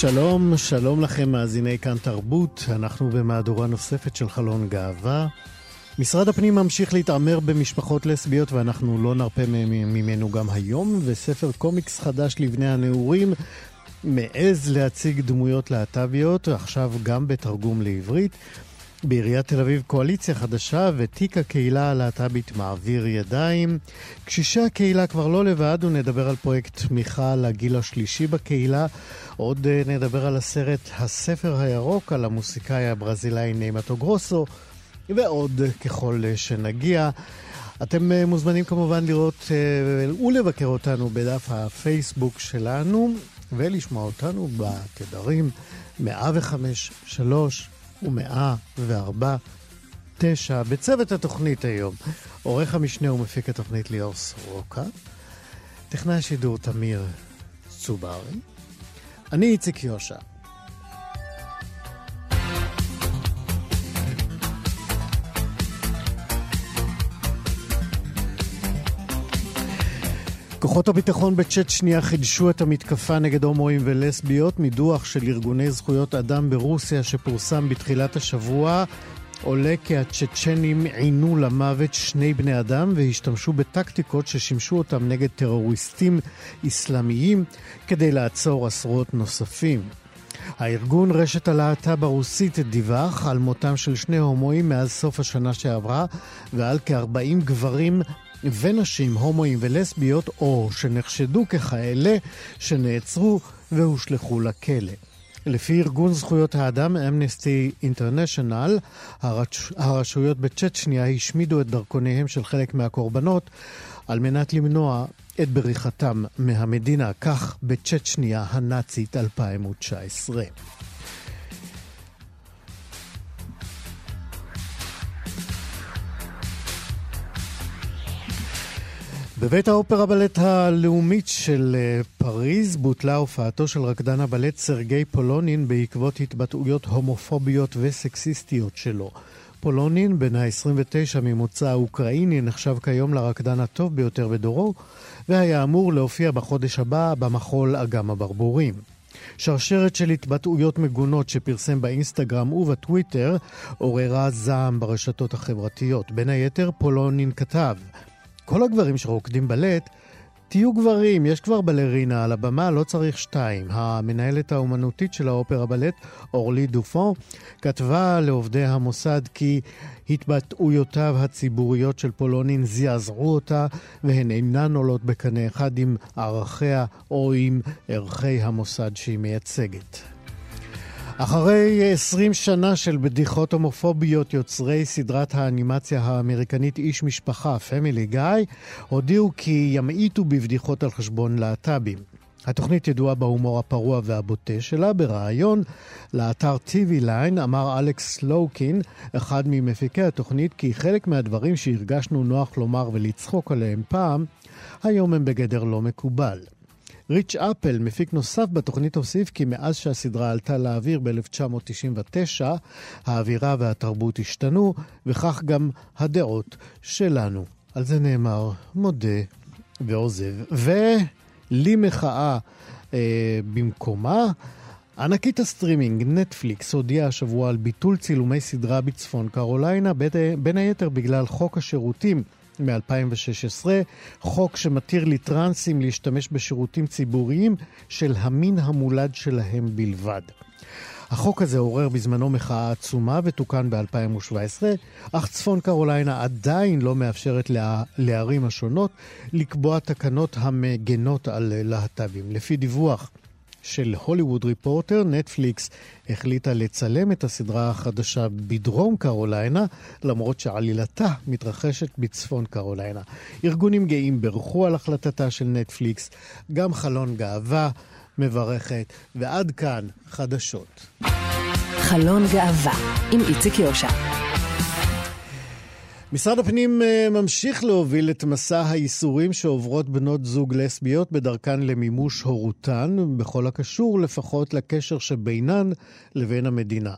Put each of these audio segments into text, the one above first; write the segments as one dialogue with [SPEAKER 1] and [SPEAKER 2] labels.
[SPEAKER 1] שלום, שלום לכם מאזיני כאן תרבות, אנחנו במהדורה נוספת של חלון גאווה. משרד הפנים ממשיך להתעמר במשפחות לסביות ואנחנו לא נרפה ממנו גם היום, וספר קומיקס חדש לבני הנעורים מעז להציג דמויות להט"ביות, עכשיו גם בתרגום לעברית. בעיריית תל אביב קואליציה חדשה ותיק הקהילה הלהט"בית מעביר ידיים. קשישי הקהילה כבר לא לבד ונדבר על פרויקט תמיכה לגיל השלישי בקהילה. עוד אה, נדבר על הסרט הספר הירוק על המוסיקאי הברזילאי ניימטו גרוסו ועוד ככל שנגיע. אתם אה, מוזמנים כמובן לראות אה, ולבקר אותנו בדף הפייסבוק שלנו ולשמוע אותנו בתדרים 105, 3 ו-104, 9 בצוות התוכנית היום. עורך המשנה ומפיק התוכנית ליאור סורוקה, טכנאי השידור תמיר צוברי, אני איציק יושע. כוחות הביטחון בצ'צ'ניה חידשו את המתקפה נגד הומואים ולסביות מדוח של ארגוני זכויות אדם ברוסיה שפורסם בתחילת השבוע. עולה כי הצ'צ'נים עינו למוות שני בני אדם והשתמשו בטקטיקות ששימשו אותם נגד טרוריסטים אסלאמיים כדי לעצור עשרות נוספים. הארגון רשת הלהט"ב הרוסית דיווח על מותם של שני הומואים מאז סוף השנה שעברה ועל כ-40 גברים ונשים, הומואים ולסביות, או שנחשדו ככאלה, שנעצרו והושלכו לכלא. לפי ארגון זכויות האדם אמנסטי אינטרנשיונל, הרש... הרשויות בצ'צ'ניה השמידו את דרכוניהם של חלק מהקורבנות על מנת למנוע את בריחתם מהמדינה, כך בצ'צ'ניה הנאצית 2019. בבית האופרה בלט הלאומית של אה, פריז בוטלה הופעתו של רקדן הבלט סרגי פולונין בעקבות התבטאויות הומופוביות וסקסיסטיות שלו. פולונין, בן ה-29 ממוצא אוקראיני, נחשב כיום לרקדן הטוב ביותר בדורו, והיה אמור להופיע בחודש הבא במחול אגם הברבורים. שרשרת של התבטאויות מגונות שפרסם באינסטגרם ובטוויטר עוררה זעם ברשתות החברתיות. בין היתר, פולונין כתב כל הגברים שרוקדים בלט, תהיו גברים, יש כבר בלרינה על הבמה, לא צריך שתיים. המנהלת האומנותית של האופרה בלט, אורלי דופון, כתבה לעובדי המוסד כי התבטאויותיו הציבוריות של פולונין זעזעו אותה, והן אינן עולות בקנה אחד עם ערכיה או עם ערכי המוסד שהיא מייצגת. אחרי 20 שנה של בדיחות הומופוביות, יוצרי סדרת האנימציה האמריקנית איש משפחה, Family Guy, הודיעו כי ימעיטו בבדיחות על חשבון להט"בים. התוכנית ידועה בהומור הפרוע והבוטה שלה. בריאיון לאתר TV Line אמר אלכס לוקין, אחד ממפיקי התוכנית, כי חלק מהדברים שהרגשנו נוח לומר ולצחוק עליהם פעם, היום הם בגדר לא מקובל. ריץ' אפל, מפיק נוסף בתוכנית, הוסיף כי מאז שהסדרה עלתה לאוויר ב-1999, האווירה והתרבות השתנו, וכך גם הדעות שלנו. על זה נאמר, מודה ועוזב. ולי מחאה אה, במקומה. ענקית הסטרימינג, נטפליקס, הודיעה השבוע על ביטול צילומי סדרה בצפון קרוליינה, בין היתר בגלל חוק השירותים מ-2016, חוק שמתיר לטרנסים להשתמש בשירותים ציבוריים של המין המולד שלהם בלבד. החוק הזה עורר בזמנו מחאה עצומה ותוקן ב-2017, אך צפון קרוליינה עדיין לא מאפשרת לערים השונות לקבוע תקנות המגנות על להט"בים. לפי דיווח של הוליווד ריפורטר, נטפליקס החליטה לצלם את הסדרה החדשה בדרום קרוליינה, למרות שעלילתה מתרחשת בצפון קרוליינה. ארגונים גאים בירכו על החלטתה של נטפליקס, גם חלון גאווה מברכת, ועד כאן חדשות.
[SPEAKER 2] חלון גאווה עם איציק יושע.
[SPEAKER 1] משרד הפנים אה, ממשיך להוביל את מסע הייסורים שעוברות בנות זוג לסביות בדרכן למימוש הורותן, בכל הקשור לפחות לקשר שבינן לבין המדינה.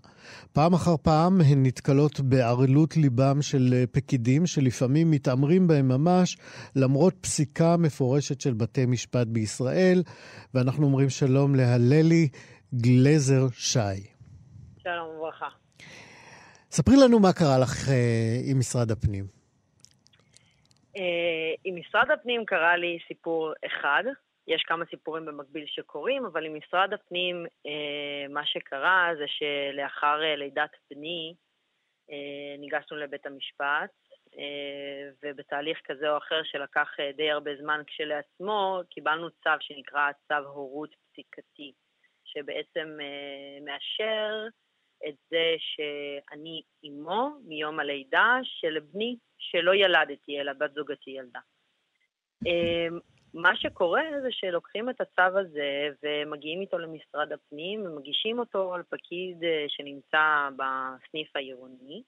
[SPEAKER 1] פעם אחר פעם הן נתקלות בערלות ליבם של אה, פקידים שלפעמים מתעמרים בהם ממש, למרות פסיקה מפורשת של בתי משפט בישראל. ואנחנו אומרים שלום להללי גלזר שי.
[SPEAKER 3] שלום וברכה.
[SPEAKER 1] ספרי לנו מה קרה לך אה, עם משרד הפנים.
[SPEAKER 3] אה, עם משרד הפנים קרה לי סיפור אחד. יש כמה סיפורים במקביל שקורים, אבל עם משרד הפנים אה, מה שקרה זה שלאחר אה, לידת בני אה, ניגשנו לבית המשפט, אה, ובתהליך כזה או אחר שלקח אה, די הרבה זמן כשלעצמו, קיבלנו צו שנקרא צו הורות פסיקתי, שבעצם מאשר את זה שאני אימו מיום הלידה של בני שלא ילדתי, אלא בת זוגתי ילדה. אמ, מה שקורה זה שלוקחים את הצו הזה ומגיעים איתו למשרד הפנים ומגישים אותו על פקיד אה, שנמצא בסניף העירוני.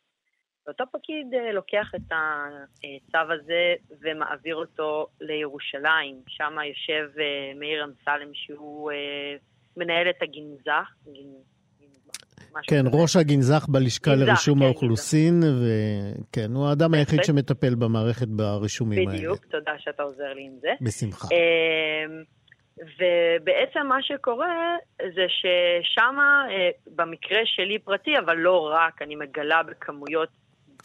[SPEAKER 3] ואותו פקיד אה, לוקח את הצו הזה ומעביר אותו לירושלים. שם יושב אה, מאיר אמסלם שהוא מנהל את הגנזך,
[SPEAKER 1] כן, כזה. ראש הגנזך בלשכה גנזך, לרישום כן, האוכלוסין, וכן, הוא האדם היחיד שמטפל במערכת ברישומים
[SPEAKER 3] בדיוק,
[SPEAKER 1] האלה.
[SPEAKER 3] בדיוק, תודה שאתה עוזר לי עם זה.
[SPEAKER 1] בשמחה.
[SPEAKER 3] אמ, ובעצם מה שקורה זה ששם, אה, במקרה שלי פרטי, אבל לא רק, אני מגלה בכמויות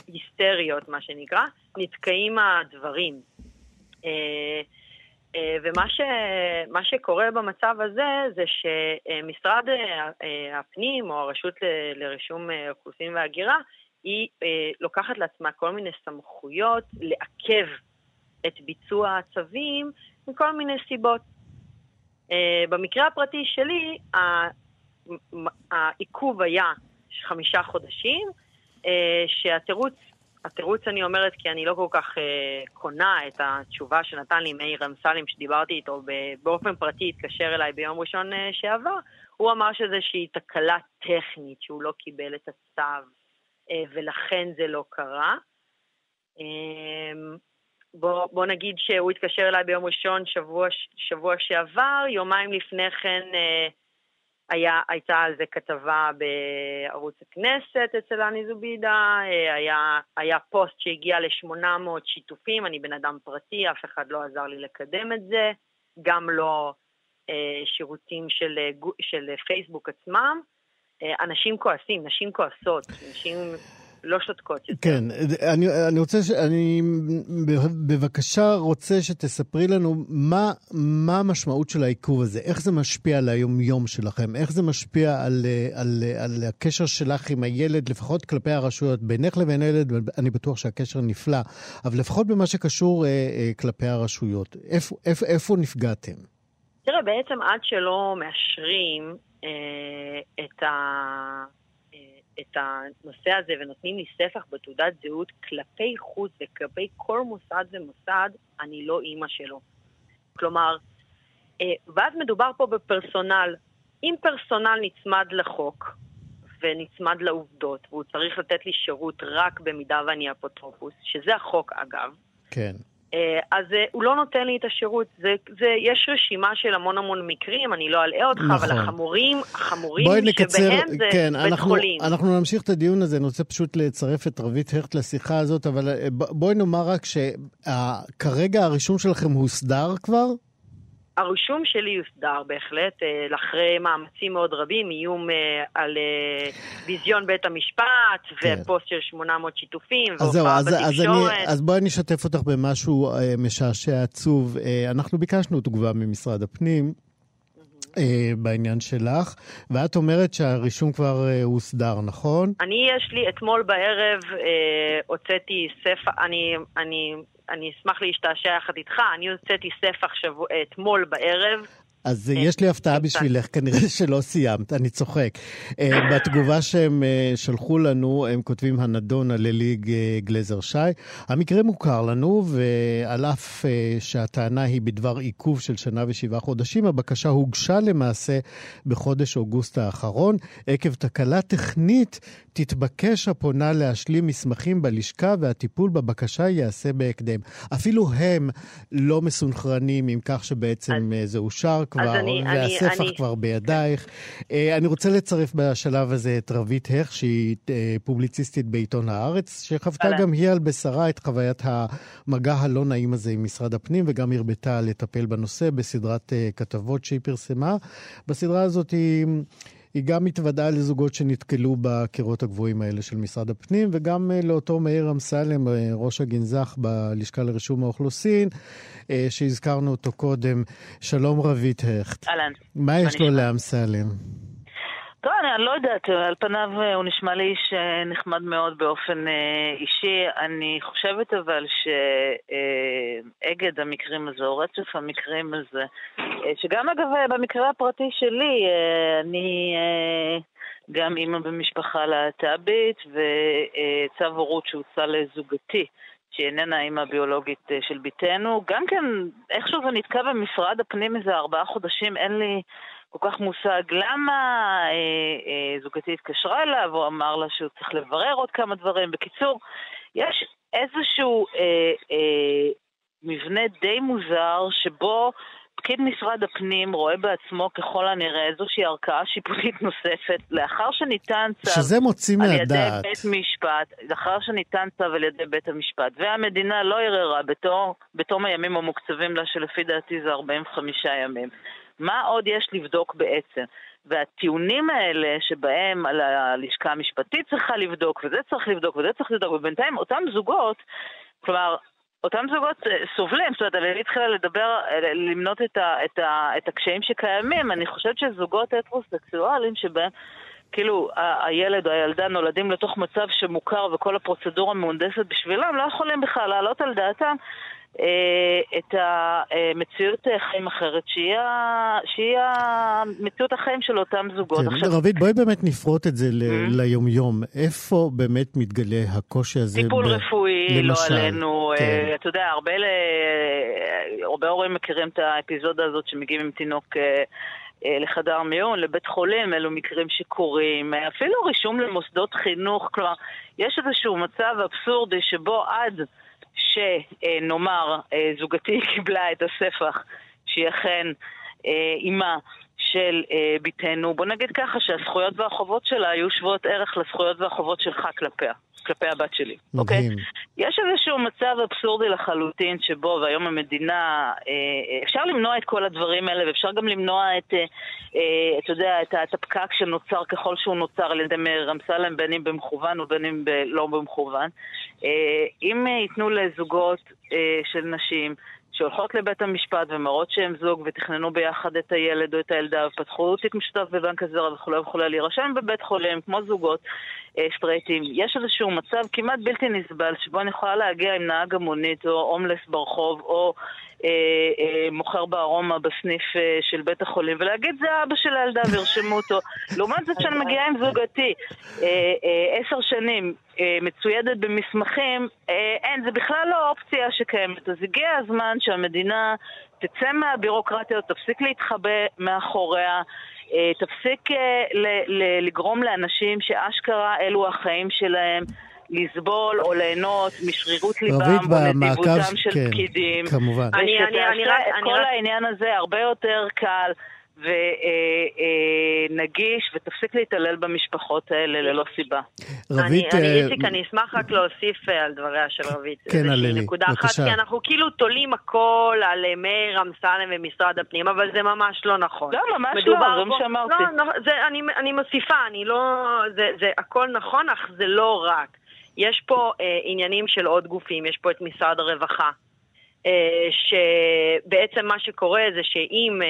[SPEAKER 3] היסטריות, מה שנקרא, נתקעים הדברים. אה, אה, ומה ש, שקורה במצב הזה זה שמשרד אה, הפנים או הרשות לרישום אה, אוכלוסין והגירה, היא לוקחת לעצמה כל מיני סמכויות לעכב את ביצוע הצווים מכל מיני סיבות. במקרה הפרטי שלי, העיכוב היה חמישה חודשים, שהתירוץ התירוץ אני אומרת כי אני לא כל כך אה, קונה את התשובה שנתן לי מאיר אמסלם, שדיברתי איתו באופן פרטי, התקשר אליי ביום ראשון אה, שעבר, הוא אמר שזה איזושהי תקלה טכנית, שהוא לא קיבל את הצו, אה, ולכן זה לא קרה. אה, בוא, בוא נגיד שהוא התקשר אליי ביום ראשון שבוע, שבוע שעבר, יומיים לפני כן אה, היה, הייתה על זה כתבה בערוץ הכנסת אצל אני זובידה, אה, היה, היה פוסט שהגיע ל-800 שיתופים, אני בן אדם פרטי, אף אחד לא עזר לי לקדם את זה, גם לא אה, שירותים של, אה, של פייסבוק עצמם. אה, אנשים כועסים, נשים כועסות, נשים לא שותקות יותר.
[SPEAKER 1] כן, אני, אני רוצה, ש... אני בבקשה רוצה שתספרי לנו מה, מה המשמעות של העיכוב הזה, איך זה משפיע על היומיום שלכם, איך זה משפיע על, על, על הקשר שלך עם הילד, לפחות כלפי הרשויות, בינך לבין הילד, אני בטוח שהקשר נפלא, אבל לפחות במה שקשור אה, אה, כלפי הרשויות, איפה, איפה, איפה נפגעתם?
[SPEAKER 3] תראה, בעצם עד שלא מאשרים אה, את ה... את הנושא הזה ונותנים לי ספח בתעודת זהות כלפי חוץ וכלפי כל מוסד ומוסד, אני לא אימא שלו. כלומר, אה, ואז מדובר פה בפרסונל. אם פרסונל נצמד לחוק ונצמד לעובדות, והוא צריך לתת לי שירות רק במידה ואני אפוטרופוס, שזה החוק אגב,
[SPEAKER 1] כן.
[SPEAKER 3] אה, אז אה, הוא לא נותן לי את השירות. זה, זה, יש רשימה של המון המון מקרים, אני לא אלאה אותך, נכון. אבל החמורים, החמורים נקצר, שבהם זה
[SPEAKER 1] כן,
[SPEAKER 3] בית
[SPEAKER 1] אנחנו,
[SPEAKER 3] חולים.
[SPEAKER 1] אנחנו נמשיך את הדיון הזה, אני רוצה פשוט לצרף את רבית הכט לשיחה הזאת, אבל אה, בואי נאמר רק שכרגע הרישום שלכם הוסדר כבר?
[SPEAKER 3] הרישום שלי יוסדר בהחלט, אה, אחרי מאמצים מאוד רבים, איום אה, על אה, ביזיון בית המשפט, כן. ופוסט של 800 שיתופים, והופעה בתקשורת.
[SPEAKER 1] אז, אז בואי אני אשתף אותך במשהו משעשע עצוב. אנחנו ביקשנו תגובה ממשרד הפנים. בעניין שלך, ואת אומרת שהרישום כבר הוסדר, נכון?
[SPEAKER 3] אני, יש לי, אתמול בערב הוצאתי ספר, אני, אני אני אשמח להשתעשע יחד איתך. אני הוצאתי ספח שבוע, אתמול בערב
[SPEAKER 1] אז כן, יש לי הפתעה בשבילך, כנראה שלא סיימת, אני צוחק. אה, בתגובה שהם אה, שלחו לנו, הם כותבים הנדון על אלי גלזר שי. המקרה מוכר לנו, ועל אף שהטענה היא בדבר עיכוב של שנה ושבעה חודשים, הבקשה הוגשה למעשה בחודש אוגוסט האחרון. עקב תקלה טכנית, תתבקש הפונה להשלים מסמכים בלשכה, והטיפול בבקשה ייעשה בהקדם. אפילו הם לא מסונכרנים עם כך שבעצם. זה אושר. כבר, אני, והספח אני, כבר בידייך. אה, אני רוצה לצרף בשלב הזה את רבית הכ, שהיא אה, פובליציסטית בעיתון הארץ, שחוותה גם היא על בשרה את חוויית המגע הלא נעים הזה עם משרד הפנים, וגם הרבתה לטפל בנושא בסדרת אה, כתבות שהיא פרסמה. בסדרה הזאת היא... היא גם התוודעה לזוגות שנתקלו בקירות הגבוהים האלה של משרד הפנים, וגם אה, לאותו מאיר אמסלם, אה, ראש הגנזך בלשכה לרישום האוכלוסין, אה, שהזכרנו אותו קודם. שלום רבית הכט.
[SPEAKER 4] אהלן.
[SPEAKER 1] מה יש לו לאמסלם?
[SPEAKER 4] טוב, אני, אני לא יודעת, על פניו אה, הוא נשמע לי איש אה, נחמד מאוד באופן אה, אישי. אני חושבת אבל שאגד המקרים הזה, או רצף המקרים הזה, שגם אגב במקרה הפרטי שלי, אני גם אימא במשפחה להט"בית וצו הורות שהוצא לזוגתי. שהיא איננה האימא הביולוגית של בתנו. גם כן, איכשהו זה נתקע במשרד הפנים איזה ארבעה חודשים, אין לי כל כך מושג למה. אה, אה, זוגתי התקשרה אליו, הוא אמר לה שהוא צריך לברר עוד כמה דברים. בקיצור, יש איזשהו אה, אה, מבנה די מוזר שבו פקיד משרד הפנים רואה בעצמו ככל הנראה איזושהי ערכאה שיפוטית נוספת לאחר שניתן צו
[SPEAKER 1] שזה מוציא
[SPEAKER 4] על
[SPEAKER 1] מהדעת.
[SPEAKER 4] ידי בית משפט, לאחר שניתן צו על ידי בית המשפט והמדינה לא ערערה בתום הימים המוקצבים לה שלפי דעתי זה 45 ימים מה עוד יש לבדוק בעצם? והטיעונים האלה שבהם על הלשכה המשפטית צריכה לבדוק, וזה צריך לבדוק, וזה צריך לבדוק, ובינתיים אותם זוגות, כלומר, אותם זוגות אה, סובלים, זאת אומרת, אני התחילה לדבר, אה, למנות את, ה, את, ה, את הקשיים שקיימים, אני חושבת שזוגות הטרוסקסואלים שבהם כאילו הילד או הילדה נולדים לתוך מצב שמוכר וכל הפרוצדורה מהונדסת בשבילם, לא יכולים בכלל לעלות על דעתם את המציאות חיים אחרת, שהיא המציאות החיים של אותם זוגות.
[SPEAKER 1] כן, עכשיו... רבית, בואי באמת נפרוט את זה mm-hmm. ליומיום. איפה באמת מתגלה הקושי הזה?
[SPEAKER 4] טיפול ב... רפואי, לא למשל, לא עלינו. כן. אה, אתה יודע, הרבה, ל... הרבה הורים מכירים את האפיזודה הזאת שמגיעים עם תינוק... אה, לחדר מיון, לבית חולים, אלו מקרים שקורים, אפילו רישום למוסדות חינוך, כלומר, יש איזשהו מצב אבסורדי שבו עד שנאמר, אה, זוגתי קיבלה את הספח שהיא אכן אימה אה, של אה, בתנו, בוא נגיד ככה שהזכויות והחובות שלה היו שוות ערך לזכויות והחובות שלך כלפיה. כלפי הבת שלי, אוקיי? Okay? יש איזשהו מצב אבסורדי לחלוטין שבו, והיום המדינה, אפשר למנוע את כל הדברים האלה, ואפשר גם למנוע את, אתה יודע, את, הפקק שנוצר ככל שהוא נוצר על ידי מאיר אמסלם, בין אם במכוון ובין אם לא במכוון. אה, אם ייתנו לזוגות אה, של נשים, שהולכות לבית המשפט ומראות שהם זוג ותכננו ביחד את הילד או את הילדה ופתחו תיק משותף בבנק הזרע וכולי וכולי להירשם בבית חולים כמו זוגות אה, סטרייטים. יש איזשהו מצב כמעט בלתי נסבל שבו אני יכולה להגיע עם נהג המונית או הומלס ברחוב או אה, אה, מוכר בארומה בסניף אה, של בית החולים ולהגיד זה אבא של הילדה וירשמו אותו. לעומת זאת שאני מגיעה עם זוגתי אה, אה, עשר שנים אה, מצוידת במסמכים, אה, אין, זה בכלל לא אופציה שקיימת. אז הגיע הזמן שהמדינה תצא מהבירוקרטיה, תפסיק להתחבא מאחוריה, אה, תפסיק לגרום לאנשים שאשכרה אלו החיים שלהם. לסבול או ליהנות משרירות ליבם או נדיבותם של כן, פקידים.
[SPEAKER 1] כמובן.
[SPEAKER 4] אני, אני, אני רק, כל רק... העניין הזה הרבה יותר קל ונגיש, ותפסיק להתעלל במשפחות האלה ללא סיבה.
[SPEAKER 3] רבית... אני, אה, איציק, אני אשמח רק להוסיף אה, על דבריה של רבית.
[SPEAKER 1] כן, עללי,
[SPEAKER 3] נקודה אחת, כי אנחנו כאילו תולים הכל על אה, מאיר אמסלם ומשרד הפנים, אבל זה ממש לא נכון.
[SPEAKER 4] לא, ממש לא, זה מה שאמרתי.
[SPEAKER 3] לא, לא, זה, אני, אני מוסיפה, אני לא... זה, זה הכל נכון, אך זה לא רק. יש פה אה, עניינים של עוד גופים, יש פה את משרד הרווחה. אה, שבעצם מה שקורה זה שאם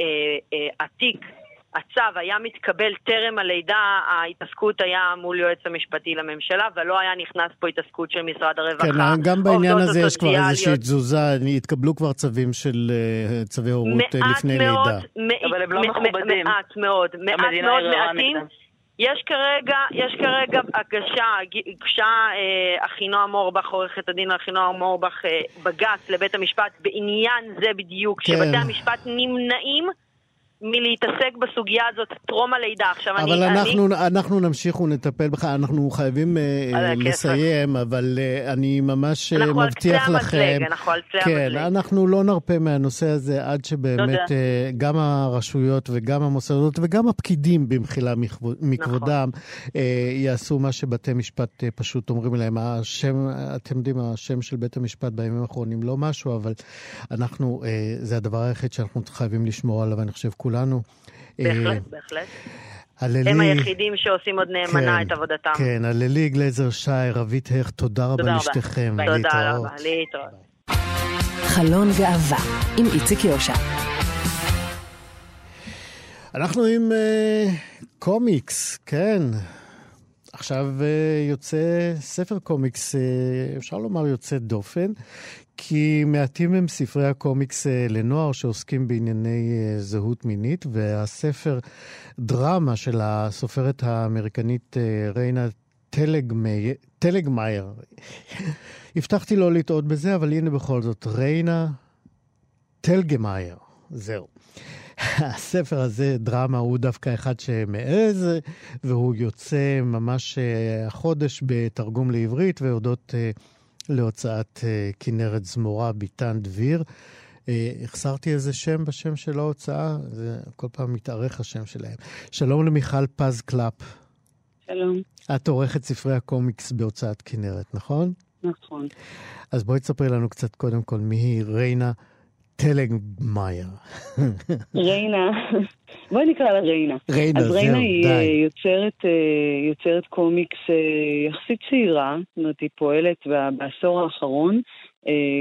[SPEAKER 3] אה, התיק הצו היה מתקבל טרם הלידה, ההתעסקות היה מול יועץ המשפטי לממשלה, ולא היה נכנס פה התעסקות של משרד הרווחה.
[SPEAKER 1] כן, גם בעניין הזה יש כבר איזושהי תזוזה, התקבלו כבר צווים של אה, צווי הורות אה, לפני
[SPEAKER 3] מאוד,
[SPEAKER 1] לידה.
[SPEAKER 4] אבל הם לא מכובדים.
[SPEAKER 3] מעט מאוד, מעט מאוד מעטים. יש כרגע, יש כרגע הגשה, הוגשה אה, אחינועם מורבך, עורכת הדין אחינועם מורבך, אה, בג"ץ לבית המשפט בעניין זה בדיוק, כן. שבתי המשפט נמנעים מלהתעסק בסוגיה הזאת טרום הלידה. עכשיו
[SPEAKER 1] אבל אני... אנחנו, אני... אנחנו נמשיך ונטפל בך, אנחנו חייבים uh, לסיים, אבל uh, אני ממש
[SPEAKER 3] אנחנו
[SPEAKER 1] מבטיח
[SPEAKER 3] לכם...
[SPEAKER 1] המזלג,
[SPEAKER 3] אנחנו על קצה
[SPEAKER 1] כן,
[SPEAKER 3] המזלג.
[SPEAKER 1] אנחנו לא נרפה מהנושא הזה עד שבאמת uh, גם הרשויות וגם המוסדות וגם הפקידים, במחילה מכבודם, נכון. uh, יעשו מה שבתי משפט uh, פשוט אומרים להם. השם, אתם יודעים, השם של בית המשפט בימים האחרונים לא משהו, אבל אנחנו, uh, זה הדבר היחיד שאנחנו חייבים לשמור עליו, אני חושב,
[SPEAKER 3] כולנו. בהחלט, אה, בהחלט. הללי, הם היחידים שעושים עוד נאמנה כן, את עבודתם.
[SPEAKER 1] כן, הללי גלזר שי, רבית הכט, תודה רבה לשתיכם.
[SPEAKER 3] תודה רבה, להתראות.
[SPEAKER 2] חלון גאווה, עם איציק יושע.
[SPEAKER 1] אנחנו עם uh, קומיקס, כן. עכשיו uh, יוצא ספר קומיקס, uh, אפשר לומר יוצא דופן, כי מעטים הם ספרי הקומיקס אה, לנוער שעוסקים בענייני אה, זהות מינית, והספר דרמה של הסופרת האמריקנית אה, ריינה טלגמי, טלגמייר. הבטחתי לא לטעות בזה, אבל הנה בכל זאת, ריינה טלגמייר. זהו. הספר הזה, דרמה, הוא דווקא אחד שמעז, והוא יוצא ממש החודש בתרגום לעברית, והודות... להוצאת uh, כנרת זמורה, ביטן דביר. החסרתי איזה שם בשם של ההוצאה, זה כל פעם מתארך השם שלהם. שלום למיכל פז קלאפ.
[SPEAKER 5] שלום.
[SPEAKER 1] את עורכת ספרי הקומיקס בהוצאת כנרת, נכון?
[SPEAKER 5] נכון.
[SPEAKER 1] אז בואי תספרי לנו קצת קודם כל מי היא ריינה טלגמייר.
[SPEAKER 5] ריינה, בואי נקרא לה ריינה.
[SPEAKER 1] ריינה, זהו, די. אז ריינה
[SPEAKER 5] היא. אה, יוצרת, אה, יוצרת קומיקס אה, יחסית צעירה, זאת אומרת, היא פועלת בעשור האחרון.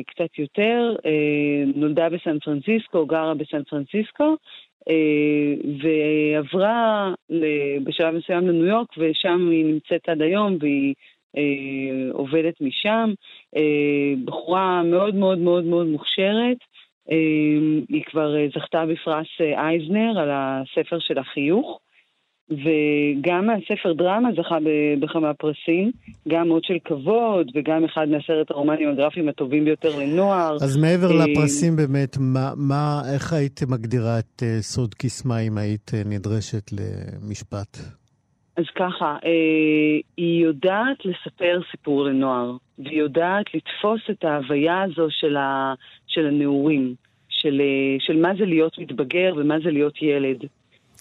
[SPEAKER 5] קצת יותר, נולדה בסן פרנסיסקו, גרה בסן פרנסיסקו, ועברה בשלב מסוים לניו יורק, ושם היא נמצאת עד היום, והיא עובדת משם. בחורה מאוד מאוד מאוד מאוד מוכשרת. אמ, היא כבר אה, זכתה בפרס אה, אייזנר על הספר של החיוך, וגם הספר דרמה זכה בכמה פרסים, גם עוד של כבוד, וגם אחד מהסרט הרומנים הגרפיים הטובים ביותר לנוער.
[SPEAKER 1] אז מעבר אה, לפרסים באמת, מה, מה, איך היית מגדירה את סוד קסמה אם היית נדרשת למשפט?
[SPEAKER 5] אז ככה, אה, היא יודעת לספר סיפור לנוער, והיא יודעת לתפוס את ההוויה הזו של, ה, של הנעורים, של, אה, של מה זה להיות מתבגר ומה זה להיות ילד.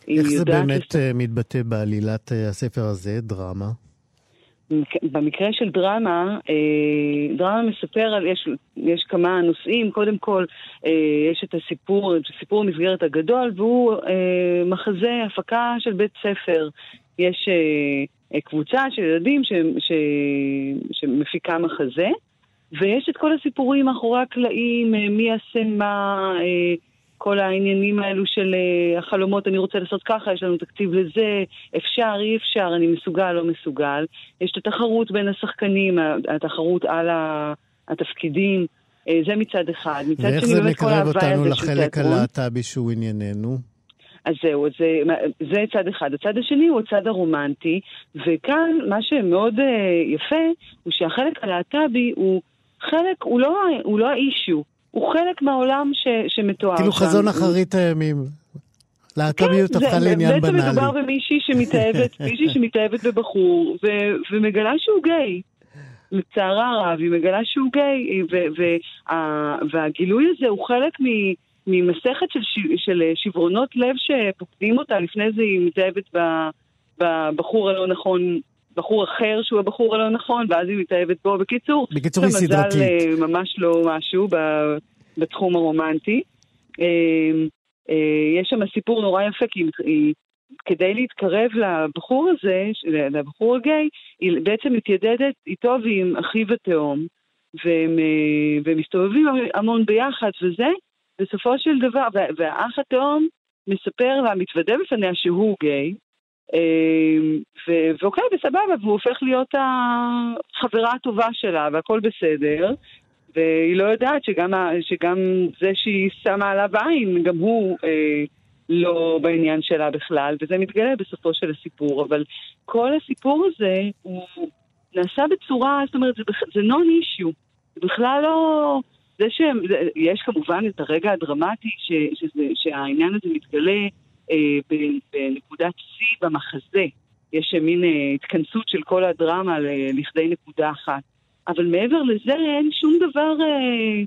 [SPEAKER 1] איך זה באמת לס... אה, מתבטא בעלילת אה, הספר הזה, דרמה?
[SPEAKER 5] במקרה של דרמה, דרמה מספר על, יש, יש כמה נושאים, קודם כל יש את הסיפור, את סיפור המסגרת הגדול, והוא מחזה, הפקה של בית ספר. יש קבוצה של ילדים ש, ש, שמפיקה מחזה, ויש את כל הסיפורים מאחורי הקלעים, אה, מי יעשה מה, אה, כל העניינים האלו של אה, החלומות, אני רוצה לעשות ככה, יש לנו תקציב לזה, אפשר, אי אפשר, אני מסוגל, לא מסוגל. יש את התחרות בין השחקנים, התחרות על התפקידים. זה מצד אחד. מצד
[SPEAKER 1] שני. ואיך זה מקרב אותנו לחלק הלהט"בי שהוא ענייננו?
[SPEAKER 5] אז זהו, זה, זה צד אחד. הצד השני הוא הצד הרומנטי, וכאן מה שמאוד uh, יפה הוא שהחלק הלהט"בי הוא חלק, הוא לא, הוא לא האישיו, הוא חלק מהעולם ש, שמתואר
[SPEAKER 1] כאילו שם. כאילו חזון אחרית הימים. להט"ביות כן, הפכה לעניין בנאלי.
[SPEAKER 5] בעצם מדובר במישהי שמתאהבת, מישהי שמתאהבת בבחור, ו, ומגלה שהוא גיי. לצערה הרב, היא מגלה שהוא גיי, ו, וה, והגילוי הזה הוא חלק מ... ממסכת של, של שברונות לב שפוקדים אותה, לפני זה היא מתאהבת בבחור הלא נכון, בחור אחר שהוא הבחור הלא נכון, ואז היא מתאהבת בו. בקיצור,
[SPEAKER 1] בקיצור היא סדרתית.
[SPEAKER 5] מזל אה, ממש לא משהו בתחום הרומנטי. אה, אה, יש שם סיפור נורא יפה, כי היא, כדי להתקרב לבחור הזה, לבחור הגיי, היא בעצם מתיידדת איתו ועם אחיו התאום, והם, והם מסתובבים המון ביחד וזה, בסופו של דבר, והאח התאום מספר לה, מתוודה בפניה שהוא גיי, ואוקיי, בסבבה, והוא הופך להיות החברה הטובה שלה, והכל בסדר. והיא לא יודעת שגם, שגם זה שהיא שמה עליו עין, גם הוא אה, לא בעניין שלה בכלל, וזה מתגלה בסופו של הסיפור. אבל כל הסיפור הזה הוא נעשה בצורה, זאת אומרת, זה, זה נון אישיו. זה בכלל לא... זה שיש כמובן את הרגע הדרמטי ש, שזה, שהעניין הזה מתגלה בנקודת שיא במחזה. יש מין אה, התכנסות של כל הדרמה לכדי נקודה אחת. אבל מעבר לזה אין שום דבר אה,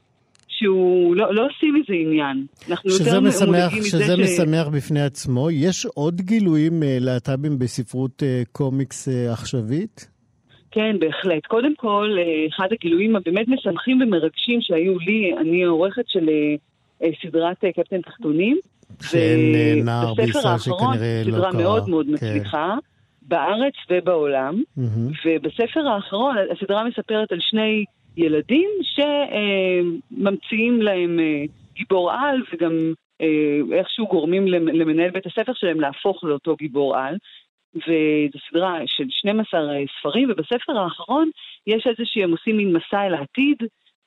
[SPEAKER 5] שהוא, לא, לא עושים מזה עניין. אנחנו
[SPEAKER 1] שזה משמח, שזה ש... משמח בפני עצמו. יש עוד גילויים אה, להט"בים בספרות אה, קומיקס אה, עכשווית?
[SPEAKER 5] כן, בהחלט. קודם כל, אה, אחד הגילויים הבאמת משמחים ומרגשים שהיו לי, אני עורכת של אה, אה, סדרת אה, קפטן תחתונים.
[SPEAKER 1] שאין אה, נער בישראל שכנראה לא קרה.
[SPEAKER 5] סדרה מאוד מאוד כן. מצליחה. בארץ ובעולם, mm-hmm. ובספר האחרון הסדרה מספרת על שני ילדים שממציאים להם אה, גיבור על וגם אה, איכשהו גורמים למנהל בית הספר שלהם להפוך לאותו גיבור על. וזו סדרה של 12 אה, ספרים, ובספר האחרון יש איזושהי, הם עושים מין מסע אל העתיד,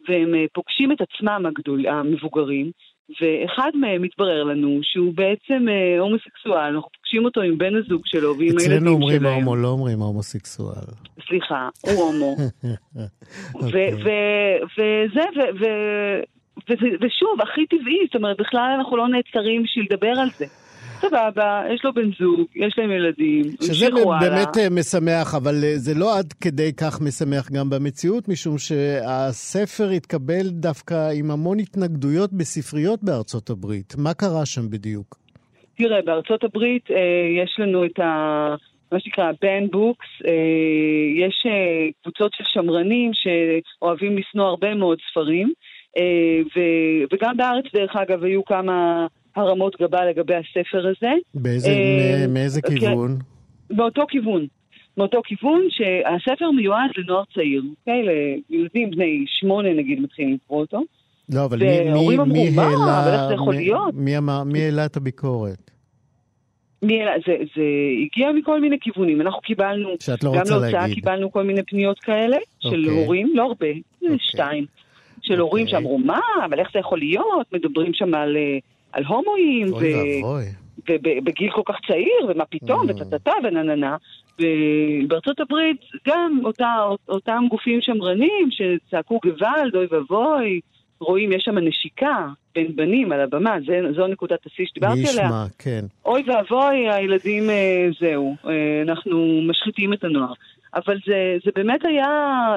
[SPEAKER 5] והם פוגשים את עצמם הגדול, המבוגרים, ואחד מהם מתברר לנו שהוא בעצם אה, הומוסקסואל, אנחנו פוגשים אותו עם בן הזוג שלו ועם הילדים שלהם.
[SPEAKER 1] אצלנו אומרים הומו, לא אומרים הומוסקסואל.
[SPEAKER 5] סליחה, הוא הומו. אוקיי. וזה, ושוב, הכי טבעי, זאת אומרת, בכלל אנחנו לא נעצרים בשביל לדבר על זה. סבבה, יש לו בן זוג, יש להם ילדים,
[SPEAKER 1] שזה באמת הלאה. משמח, אבל אה, זה לא עד כדי כך משמח גם במציאות, משום שהספר התקבל דווקא עם המון התנגדויות בספריות בארצות הברית. מה קרה שם בדיוק?
[SPEAKER 5] תראה, בארצות הברית אה, יש לנו את ה... מה שנקרא בן בוקס, אה, יש אה, קבוצות של שמרנים שאוהבים לשנוא הרבה מאוד ספרים, אה, ו, וגם בארץ דרך אגב היו כמה הרמות גבה לגבי הספר הזה.
[SPEAKER 1] באיזה, אה, מאיזה כן. כיוון?
[SPEAKER 5] באותו כיוון. מאותו כיוון שהספר מיועד לנוער צעיר, אוקיי? לילדים בני שמונה נגיד מתחילים לקרוא אותו.
[SPEAKER 1] לא, אבל מי, מי,
[SPEAKER 5] מי
[SPEAKER 1] העלה...
[SPEAKER 5] אבל איך זה יכול להיות?
[SPEAKER 1] מי, מי, מי העלה את הביקורת?
[SPEAKER 5] מי, זה, זה הגיע מכל מיני כיוונים. אנחנו קיבלנו,
[SPEAKER 1] שאת לא רוצה להגיד. גם
[SPEAKER 5] להוצאה קיבלנו כל מיני פניות כאלה, של אוקיי. הורים, לא הרבה, אוקיי. שתיים. של אוקיי. הורים שאמרו, מה, אבל איך זה יכול להיות? מדברים שם על אה, על הומואים, ובגיל כל כך צעיר, ומה פתאום, mm. וטטטה ונננה. ובארצות הברית גם אותה, אותם גופים שמרנים שצעקו גוואלד, אוי ואבוי, רואים, יש שם נשיקה בין בנים על הבמה, זה, זו נקודת השיא שדיברתי עליה.
[SPEAKER 1] נשמע, כן.
[SPEAKER 5] אוי ואבוי, הילדים, אה, זהו, אה, אנחנו משחיתים את הנוער. אבל זה, זה באמת היה,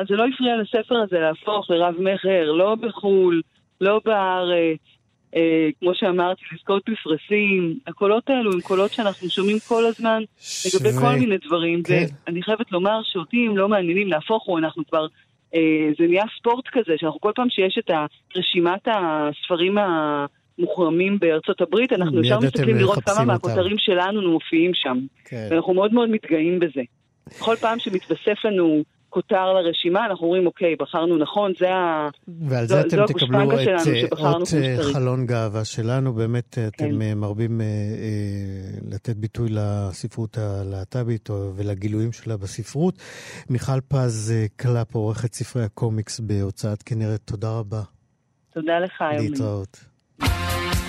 [SPEAKER 5] זה לא הפריע לספר הזה להפוך לרב-מכר, לא בחו"ל, לא בארץ. אה, כמו שאמרתי, לזכות בפרסים. הקולות האלו הם קולות שאנחנו שומעים כל הזמן ש... לגבי כל מיני דברים. כן. ואני חייבת לומר שאותי הם לא מעניינים, להפוך הוא, אנחנו כבר... אה, זה נהיה ספורט כזה, שאנחנו כל פעם שיש את רשימת הספרים המוחרמים בארצות הברית, אנחנו ישר מסתכלים לראות כמה מהכותרים שלנו מופיעים שם. כן. ואנחנו מאוד מאוד מתגאים בזה. כל פעם שמתווסף לנו כותר לרשימה, אנחנו אומרים, אוקיי, בחרנו נכון, זה ה...
[SPEAKER 1] ועל זה אתם תקבלו את אות אה, חלון גאווה שלנו, באמת כן. אתם אה, מרבים אה, לתת ביטוי לספרות הלהט"בית ולגילויים שלה בספרות. מיכל פז קלאפ, עורכת ספרי הקומיקס בהוצאת כנרת, תודה רבה.
[SPEAKER 5] תודה לך, יומי.
[SPEAKER 1] להתראות.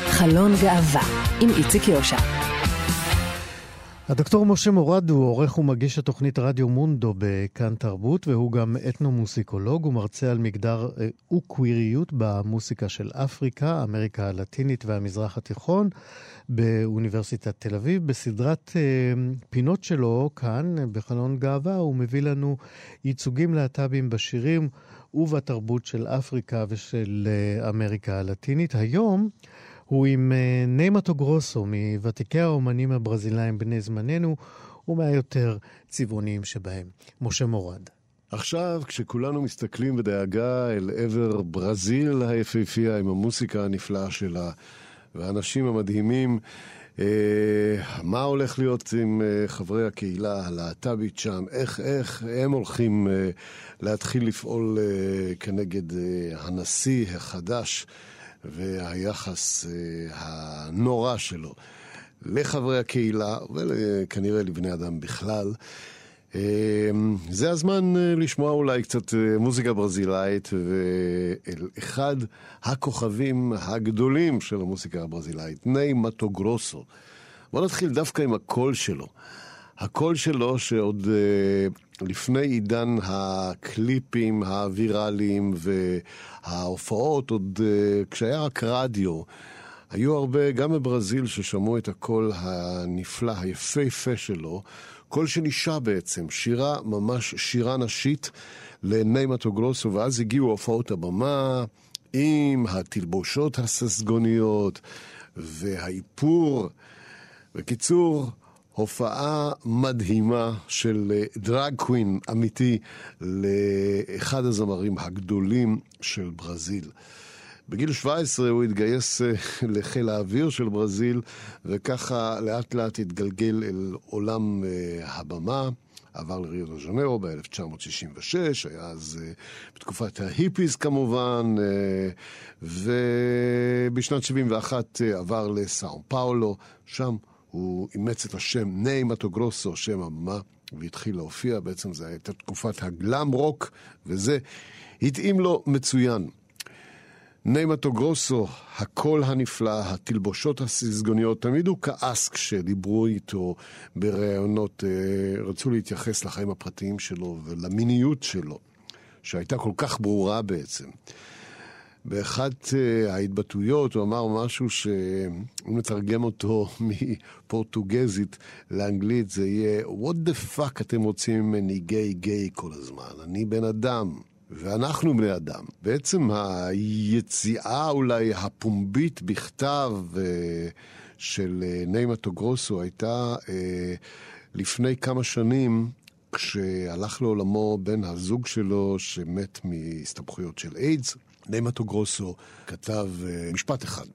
[SPEAKER 2] חלון גאווה עם איציק יושע.
[SPEAKER 1] הדוקטור משה מורד הוא עורך ומגיש התוכנית רדיו מונדו בכאן תרבות, והוא גם אתנומוסיקולוג ומרצה על מגדר אה, וקוויריות במוסיקה של אפריקה, אמריקה הלטינית והמזרח התיכון באוניברסיטת תל אביב. בסדרת אה, פינות שלו כאן, בחלון גאווה, הוא מביא לנו ייצוגים להט"בים בשירים ובתרבות של אפריקה ושל אה, אמריקה הלטינית. היום הוא עם אה, ניימטו גרוסו, מוותיקי האומנים הברזילאים בני זמננו, ומהיותר צבעוניים שבהם. משה מורד.
[SPEAKER 6] עכשיו, כשכולנו מסתכלים בדאגה אל עבר ברזיל היפהפייה עם המוסיקה הנפלאה שלה, והאנשים המדהימים, אה, מה הולך להיות עם אה, חברי הקהילה הלהט"בית שם? איך, איך הם הולכים אה, להתחיל לפעול אה, כנגד אה, הנשיא החדש? והיחס אה, הנורא שלו. לחברי הקהילה, וכנראה לבני אדם בכלל. זה הזמן לשמוע אולי קצת מוזיקה ברזילאית, ואל אחד הכוכבים הגדולים של המוזיקה הברזילאית, ניי מטוגרוסו. בואו נתחיל דווקא עם הקול שלו. הקול שלו שעוד לפני עידן הקליפים הוויראליים וההופעות, עוד uh, כשהיה רק רדיו, היו הרבה, גם בברזיל, ששמעו את הקול הנפלא, היפהפה שלו, קול של אישה בעצם, שירה, ממש שירה נשית לניימטו גרוסו, ואז הגיעו הופעות הבמה עם התלבושות הססגוניות והאיפור. בקיצור, הופעה מדהימה של דרג אה, קווין אמיתי לאחד הזמרים הגדולים של ברזיל. בגיל 17 הוא התגייס אה, לחיל האוויר של ברזיל, וככה לאט לאט התגלגל אל עולם אה, הבמה. עבר לריו דה ז'נרו ב-1966, היה אז בתקופת ההיפיז כמובן, ובשנת 71 עבר לסאו פאולו, שם הוא אימץ את השם ניי מטוגרוסו, שם הבמה, והתחיל להופיע, בעצם זו הייתה תקופת הגלאם רוק, וזה התאים לו מצוין. ניי מטוגרוסו, הקול הנפלא, התלבושות הססגוניות, תמיד הוא כעס כשדיברו איתו בראיונות, אה, רצו להתייחס לחיים הפרטיים שלו ולמיניות שלו, שהייתה כל כך ברורה בעצם. באחת uh, ההתבטאויות הוא אמר משהו שאם נתרגם אותו מפורטוגזית לאנגלית זה יהיה What the fuck אתם רוצים ממני גיי גיי כל הזמן? אני בן אדם. ואנחנו בני אדם. בעצם היציאה אולי הפומבית בכתב uh, של uh, ניימה טוגרוסו הייתה לפני כמה שנים כשהלך לעולמו בן הזוג שלו שמת מהסתבכויות של איידס. ניימטו גרוסו כתב uh, משפט אחד,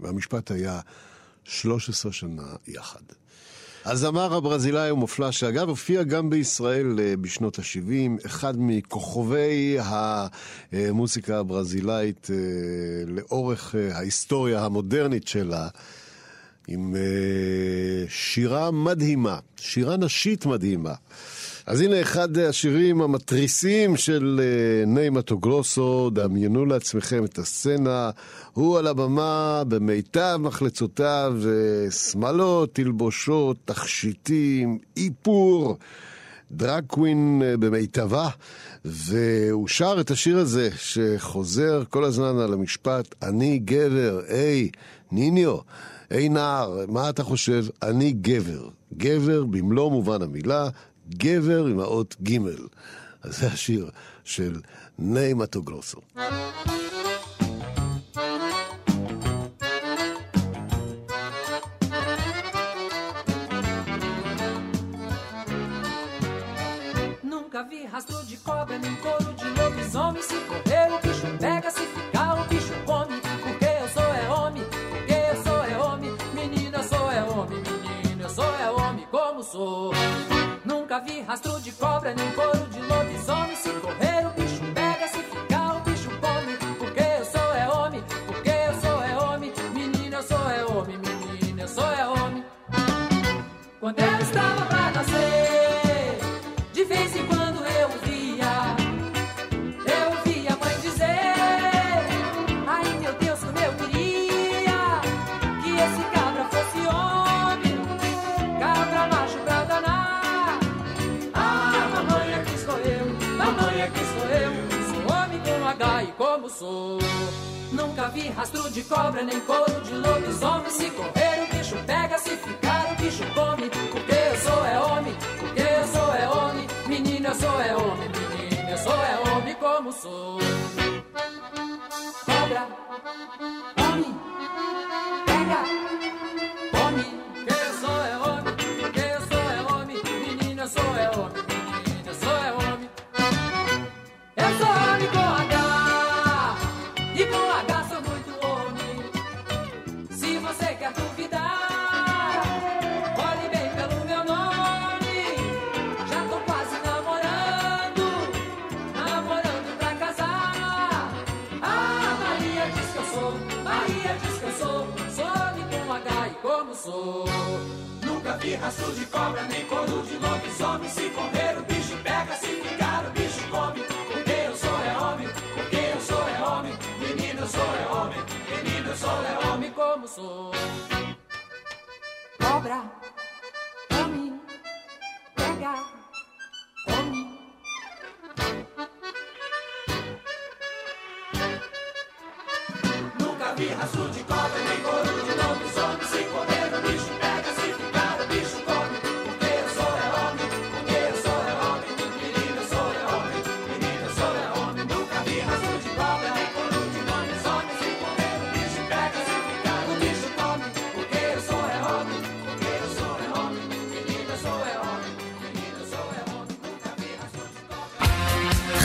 [SPEAKER 6] והמשפט היה 13 שנה יחד. הזמר הברזילאי ומופלא, שאגב הופיע גם בישראל uh, בשנות ה-70, אחד מכוכבי המוזיקה הברזילאית uh, לאורך ההיסטוריה המודרנית שלה. עם שירה מדהימה, שירה נשית מדהימה. אז הנה אחד השירים המתריסים של אה, ניימה טוגלוסו, דמיינו לעצמכם את הסצנה, הוא על הבמה במיטב מחלצותיו, שמאלות, תלבושות, תכשיטים, איפור. דרג קווין אה, במיטבה, והוא שר את השיר הזה שחוזר כל הזמן על המשפט, אני גבר, היי, ניניו, היי נער, מה אתה חושב? אני גבר. גבר במלוא מובן המילה, גבר עם האות ג'. אז זה השיר של ניימטו גרוסו.
[SPEAKER 7] Nunca vi rastro de cobra nem couro de lobisomem. Se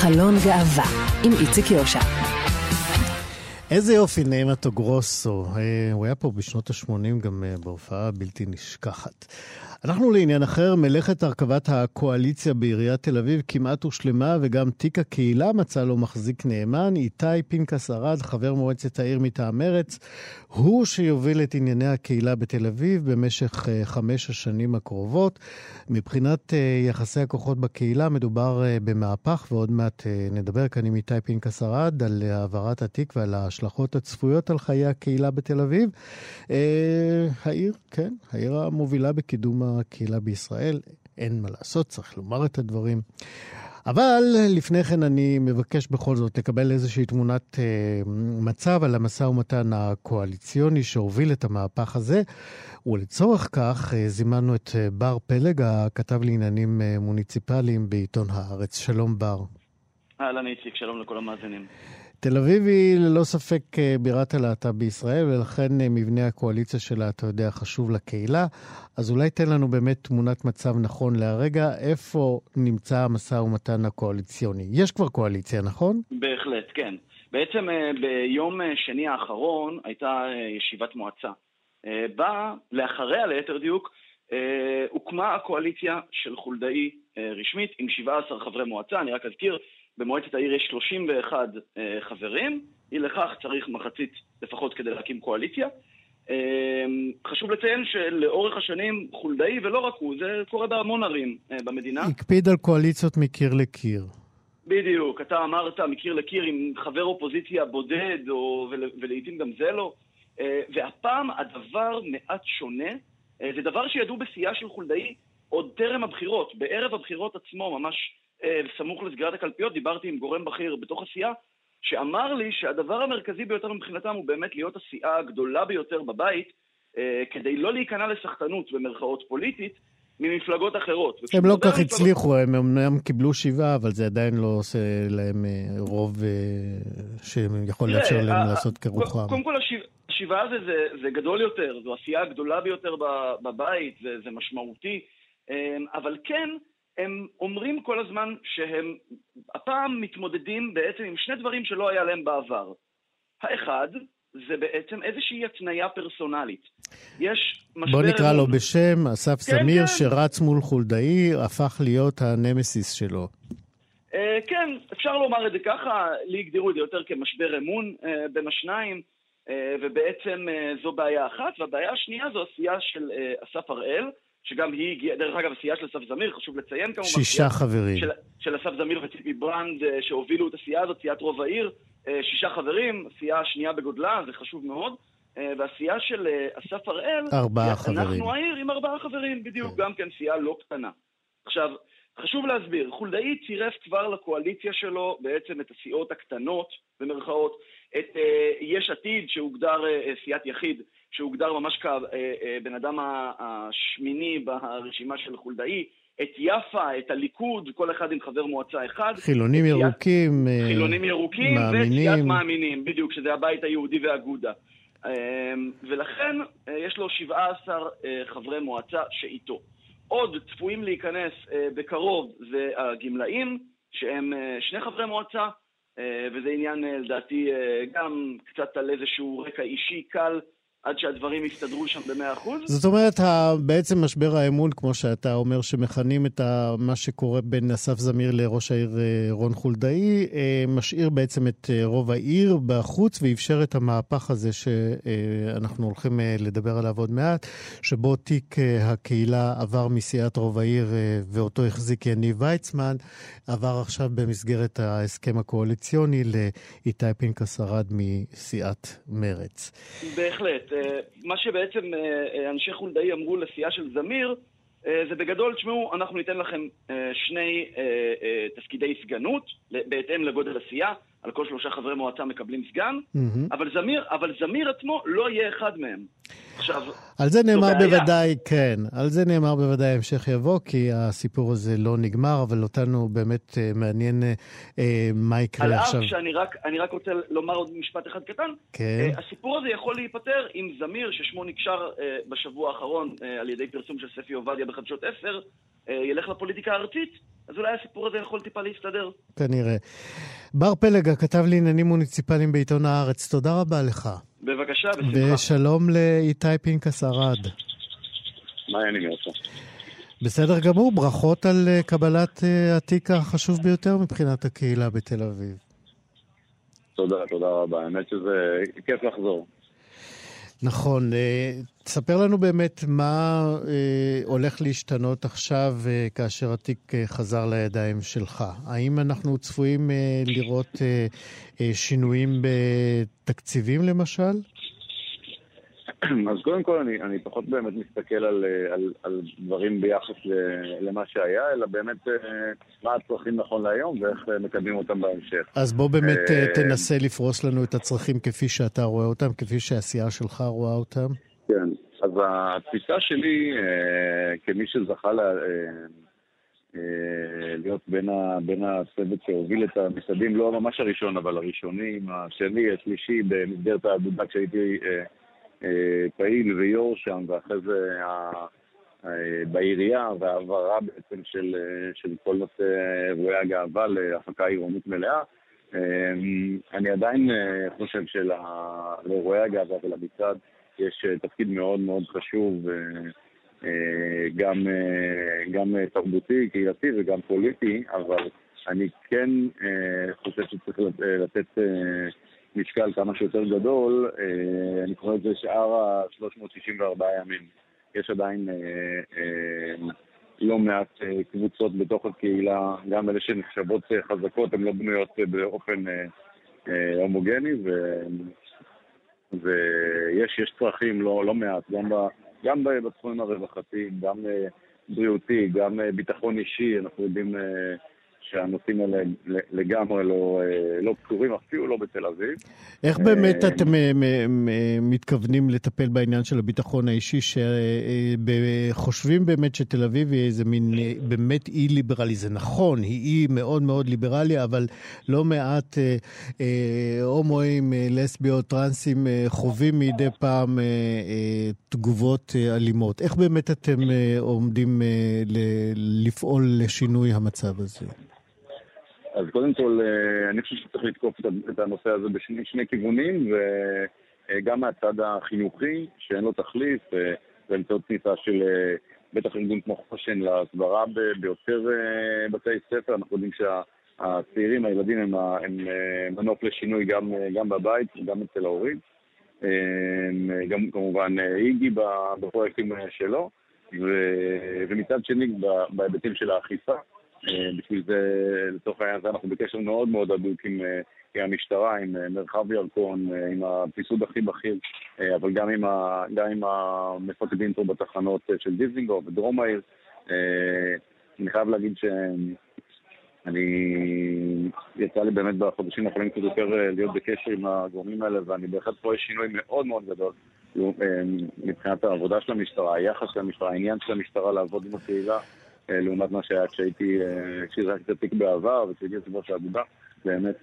[SPEAKER 2] חלון גאווה, עם איציק יושע.
[SPEAKER 1] איזה יופי, נעימתו גרוסו. אה, הוא היה פה בשנות ה-80 גם אה, בהופעה בלתי נשכחת. אנחנו לעניין אחר, מלאכת הרכבת הקואליציה בעיריית תל אביב כמעט הושלמה, וגם תיק הקהילה מצא לו מחזיק נאמן. איתי פנקס ארד, חבר מועצת העיר מטעם מרץ, הוא שיוביל את ענייני הקהילה בתל אביב במשך אה, חמש השנים הקרובות. מבחינת אה, יחסי הכוחות בקהילה, מדובר אה, במהפך, ועוד מעט נדבר כאן עם איתי פנקס ארד על העברת התיק ועל ההשלכות הצפויות על חיי הקהילה בתל אביב. העיר, כן, העיר המובילה בקידום הקהילה בישראל. אין מה לעשות, צריך לומר את הדברים. אבל לפני כן אני מבקש בכל זאת לקבל איזושהי תמונת אה, מצב על המשא ומתן הקואליציוני שהוביל את המהפך הזה, ולצורך כך אה, זימנו את אה, בר פלג, הכתב לעניינים אה, מוניציפליים בעיתון הארץ. שלום בר.
[SPEAKER 8] אהלן איציק, שלום לכל המאזינים.
[SPEAKER 1] תל אביב היא ללא ספק אה, בירת הלהט"ב בישראל, ולכן אה, מבנה הקואליציה שלה, אתה יודע, חשוב לקהילה. אז אולי תן לנו באמת תמונת מצב נכון להרגע, איפה נמצא המשא ומתן הקואליציוני. יש כבר קואליציה, נכון?
[SPEAKER 8] בהחלט, כן. בעצם אה, ביום שני האחרון הייתה ישיבת מועצה. בה, לאחריה ליתר דיוק, הוקמה הקואליציה של חולדאי רשמית עם 17 חברי מועצה, אני רק אזכיר, במועצת העיר יש 31 אה, חברים, אי לכך צריך מחצית לפחות כדי להקים קואליציה. אה, חשוב לציין שלאורך השנים חולדאי, ולא רק הוא, זה קורה בהמון ערים אה, במדינה.
[SPEAKER 1] הקפיד על קואליציות מקיר לקיר.
[SPEAKER 8] בדיוק, אתה אמרת מקיר לקיר עם חבר אופוזיציה בודד, או, ול, ולעיתים גם זה לא. אה, והפעם הדבר מעט שונה. אה, זה דבר שידעו בשיאה של חולדאי עוד טרם הבחירות. בערב הבחירות עצמו, ממש סמוך לסגירת הקלפיות, דיברתי עם גורם בכיר בתוך הסיעה, שאמר לי שהדבר המרכזי ביותר מבחינתם הוא באמת להיות הסיעה הגדולה ביותר בבית, אה, כדי לא להיכנע לסחטנות במרכאות פוליטית ממפלגות אחרות.
[SPEAKER 1] הם לא
[SPEAKER 8] וכשמדבר
[SPEAKER 1] כך הצליחו, הם אמנם קיבלו שבעה, אבל זה עדיין לא עושה להם אה, רוב אה, שיכול לאפשר להם לעשות כרוחם.
[SPEAKER 8] קודם כל, השבע- השבעה הזה זה, גדול יותר, זו הסיעה הגדולה ביותר בבית, זה, משמעותי, אבל כן, הם אומרים כל הזמן שהם הפעם מתמודדים בעצם עם שני דברים שלא היה להם בעבר. האחד, זה בעצם איזושהי התניה פרסונלית. יש משבר...
[SPEAKER 1] בוא נקרא לו
[SPEAKER 8] אמון.
[SPEAKER 1] בשם, אסף
[SPEAKER 8] כן,
[SPEAKER 1] זמיר,
[SPEAKER 8] כן.
[SPEAKER 1] שרץ מול חולדאי, הפך להיות הנמסיס שלו.
[SPEAKER 8] אה, כן, אפשר לומר את זה ככה, לי הגדירו את זה יותר כמשבר אמון אה, בין השניים, אה, ובעצם אה, זו בעיה אחת, והבעיה השנייה זו הסיעה של אה, אסף הראל, שגם היא הגיעה, דרך אגב, הסיעה של אסף זמיר, חשוב לציין כמובן.
[SPEAKER 1] שישה חברים.
[SPEAKER 8] של, של אסף זמיר וציפי ברנד, אה, שהובילו את הסיעה הזאת, סיעת רוב העיר, אה, שישה חברים, הסיעה השנייה בגודלה, זה חשוב מאוד. אה, והסיעה של אסף הראל,
[SPEAKER 1] ארבעה חברים.
[SPEAKER 8] אנחנו העיר עם ארבעה חברים, בדיוק, גם כן סיעה לא קטנה. עכשיו, חשוב להסביר, חולדאי צירף כבר לקואליציה שלו בעצם את הסיעות הקטנות, במרכאות, את אה, יש עתיד, שהוגדר אה, סיעת יחיד, שהוגדר ממש כבן אדם ה- השמיני ברשימה של חולדאי, את יפה, את הליכוד, כל אחד עם חבר מועצה אחד.
[SPEAKER 1] חילונים ירוקים, אה,
[SPEAKER 8] חילונים ירוקים
[SPEAKER 1] מאמינים.
[SPEAKER 8] וסיעת מאמינים, בדיוק, שזה הבית היהודי ואגודה. אמ, ולכן אה, יש לו 17 אה, חברי מועצה שאיתו. עוד צפויים להיכנס אה, בקרוב זה הגמלאים, שהם אה, שני חברי מועצה, אה, וזה עניין אה, לדעתי אה, גם קצת על איזשהו רקע אישי קל. עד שהדברים יסתדרו שם במאה אחוז.
[SPEAKER 1] זאת אומרת, בעצם משבר האמון, כמו שאתה אומר, שמכנים את מה שקורה בין אסף זמיר לראש העיר אה, רון חולדאי, אה, משאיר בעצם את אה, רוב העיר בחוץ ואפשר את המהפך הזה שאנחנו הולכים לדבר עליו עוד מעט, שבו תיק הקהילה עבר מסיעת רוב העיר ואותו החזיק יניב ויצמן, עבר עכשיו במסגרת ההסכם הקואליציוני לאיתי פנקס ארד מסיעת מרצ.
[SPEAKER 8] בהחלט. מה שבעצם אה, אה, אנשי חולדאי אמרו לסיעה של זמיר, אה, זה בגדול, תשמעו, אנחנו ניתן לכם שני תפקידי סגנות, בהתאם לגודל הסיעה, על כל שלושה חברי מועצה מקבלים סגן, mm-hmm. אבל, זמיר, אבל זמיר עצמו לא יהיה אחד מהם.
[SPEAKER 1] עכשיו, על זה נאמר בוודאי, כן, על זה נאמר בוודאי המשך יבוא, כי הסיפור הזה לא נגמר, אבל אותנו באמת אה, מעניין אה, מה יקרה
[SPEAKER 8] על
[SPEAKER 1] עכשיו.
[SPEAKER 8] על אף שאני רק, רק רוצה לומר עוד משפט אחד קטן,
[SPEAKER 1] כן.
[SPEAKER 8] אה, הסיפור הזה יכול להיפתר עם זמיר, ששמו נקשר אה, בשבוע האחרון אה, על ידי פרסום של ספי עובדיה בחדשות 10, אה, ילך לפוליטיקה הארצית, אז אולי הסיפור הזה יכול טיפה להסתדר.
[SPEAKER 1] כנראה. בר פלג, הכתב לעניינים מוניציפליים בעיתון הארץ, תודה רבה לך.
[SPEAKER 8] בבקשה, בשמחה.
[SPEAKER 1] ושלום לאיתי פנקס ארד.
[SPEAKER 9] מה העניינים יוצא?
[SPEAKER 1] בסדר גמור, ברכות על אה, קבלת אה, התיק החשוב ביותר מבחינת הקהילה בתל אביב.
[SPEAKER 9] תודה, תודה רבה. האמת שזה כיף לחזור.
[SPEAKER 1] נכון. אה, תספר לנו באמת מה אה, הולך להשתנות עכשיו אה, כאשר התיק חזר לידיים שלך. האם אנחנו צפויים לראות שינויים בתקציבים למשל?
[SPEAKER 9] אז קודם כל אני, אני פחות באמת מסתכל על, על, על דברים ביחס למה שהיה, אלא באמת אה, מה הצרכים נכון להיום ואיך אה, מקדמים אותם בהמשך.
[SPEAKER 1] אז בוא באמת אה, תנסה לפרוס לנו את הצרכים כפי שאתה רואה אותם, כפי שהעשייה שלך רואה אותם.
[SPEAKER 9] כן, אז התפיסה שלי כמי שזכה לה... להיות בין, ה, בין הצוות שהוביל את המשרדים, לא ממש הראשון, אבל הראשונים, השני, השלישי, במסגרת האגודה כשהייתי אה, פעיל ויו"ר שם, ואחרי זה אה, בעירייה, והעברה בעצם של, אה, של כל נושא אירועי הגאווה להפקה עירונית מלאה. אני עדיין חושב שלאירועי הגאווה ולמצעד יש תפקיד מאוד מאוד חשוב, גם, גם תרבותי, קהילתי וגם פוליטי, אבל אני כן חושב שצריך לתת משקל כמה שיותר גדול, אה, אני קורא לזה שאר ה-364 ימים. יש עדיין אה, אה, לא מעט קבוצות בתוך הקהילה, גם אלה שנחשבות חזקות, הן לא בנויות באופן הומוגני, ו... ויש יש צרכים לא, לא מעט, גם, ב, גם בתחומים הרווחתיים, גם בריאותי, גם ביטחון אישי, אנחנו יודעים שהנושאים האלה לגמרי לא, אה, לא פתורים, אפילו לא בתל אביב.
[SPEAKER 1] איך באמת אה, אתם אה, מתכוונים לטפל בעניין של הביטחון האישי, שחושבים באמת שתל אביב היא איזה מין באמת אי ליברלי, זה נכון, היא אי מאוד מאוד ליברלי, אבל לא מעט הומואים, לסביות, טרנסים חווים מדי פעם תגובות אלימות. איך באמת אתם עומדים לפעול לשינוי המצב הזה?
[SPEAKER 9] אז קודם כל, אה, אני חושב שצריך לתקוף את הנושא הזה בשני כיוונים, וגם מהצד החינוכי, שאין לו תחליף, אה, באמצעות כניסה של אה, בטח ארגון כמו חושן להסברה ביותר בתי ספר. אנחנו יודעים שהצעירים, הילדים, הם, הם מנוף לשינוי גם, גם בבית וגם אצל ההורים. גם כמובן איגי בפרויקטים שלו, ומצד שני בהיבטים של האכיפה. אה, בשביל זה, לצורך העניין הזה, אנחנו בקשר מאוד מאוד הדוק עם, אה, עם המשטרה, עם אה, מרחב ירקון, עם הפיסוד הכי בכיר, אבל גם עם, ה, גם עם המפקדים פה בתחנות של דיזינגוף ודרום העיר. אני חייב להגיד שאני, יצא לי באמת בחודשים האחרונים קצת יותר להיות בקשר עם הגורמים האלה, ואני בהחלט רואה שינוי מאוד מאוד גדול מבחינת העבודה של המשטרה, היחס של המשטרה, העניין של המשטרה לעבוד עם הקהילה. אה, לעומת מה שהיה כשהייתי, אה, כשהזרקתי את התיק בעבר וכשהייתי יושב ראש האגודה. באמת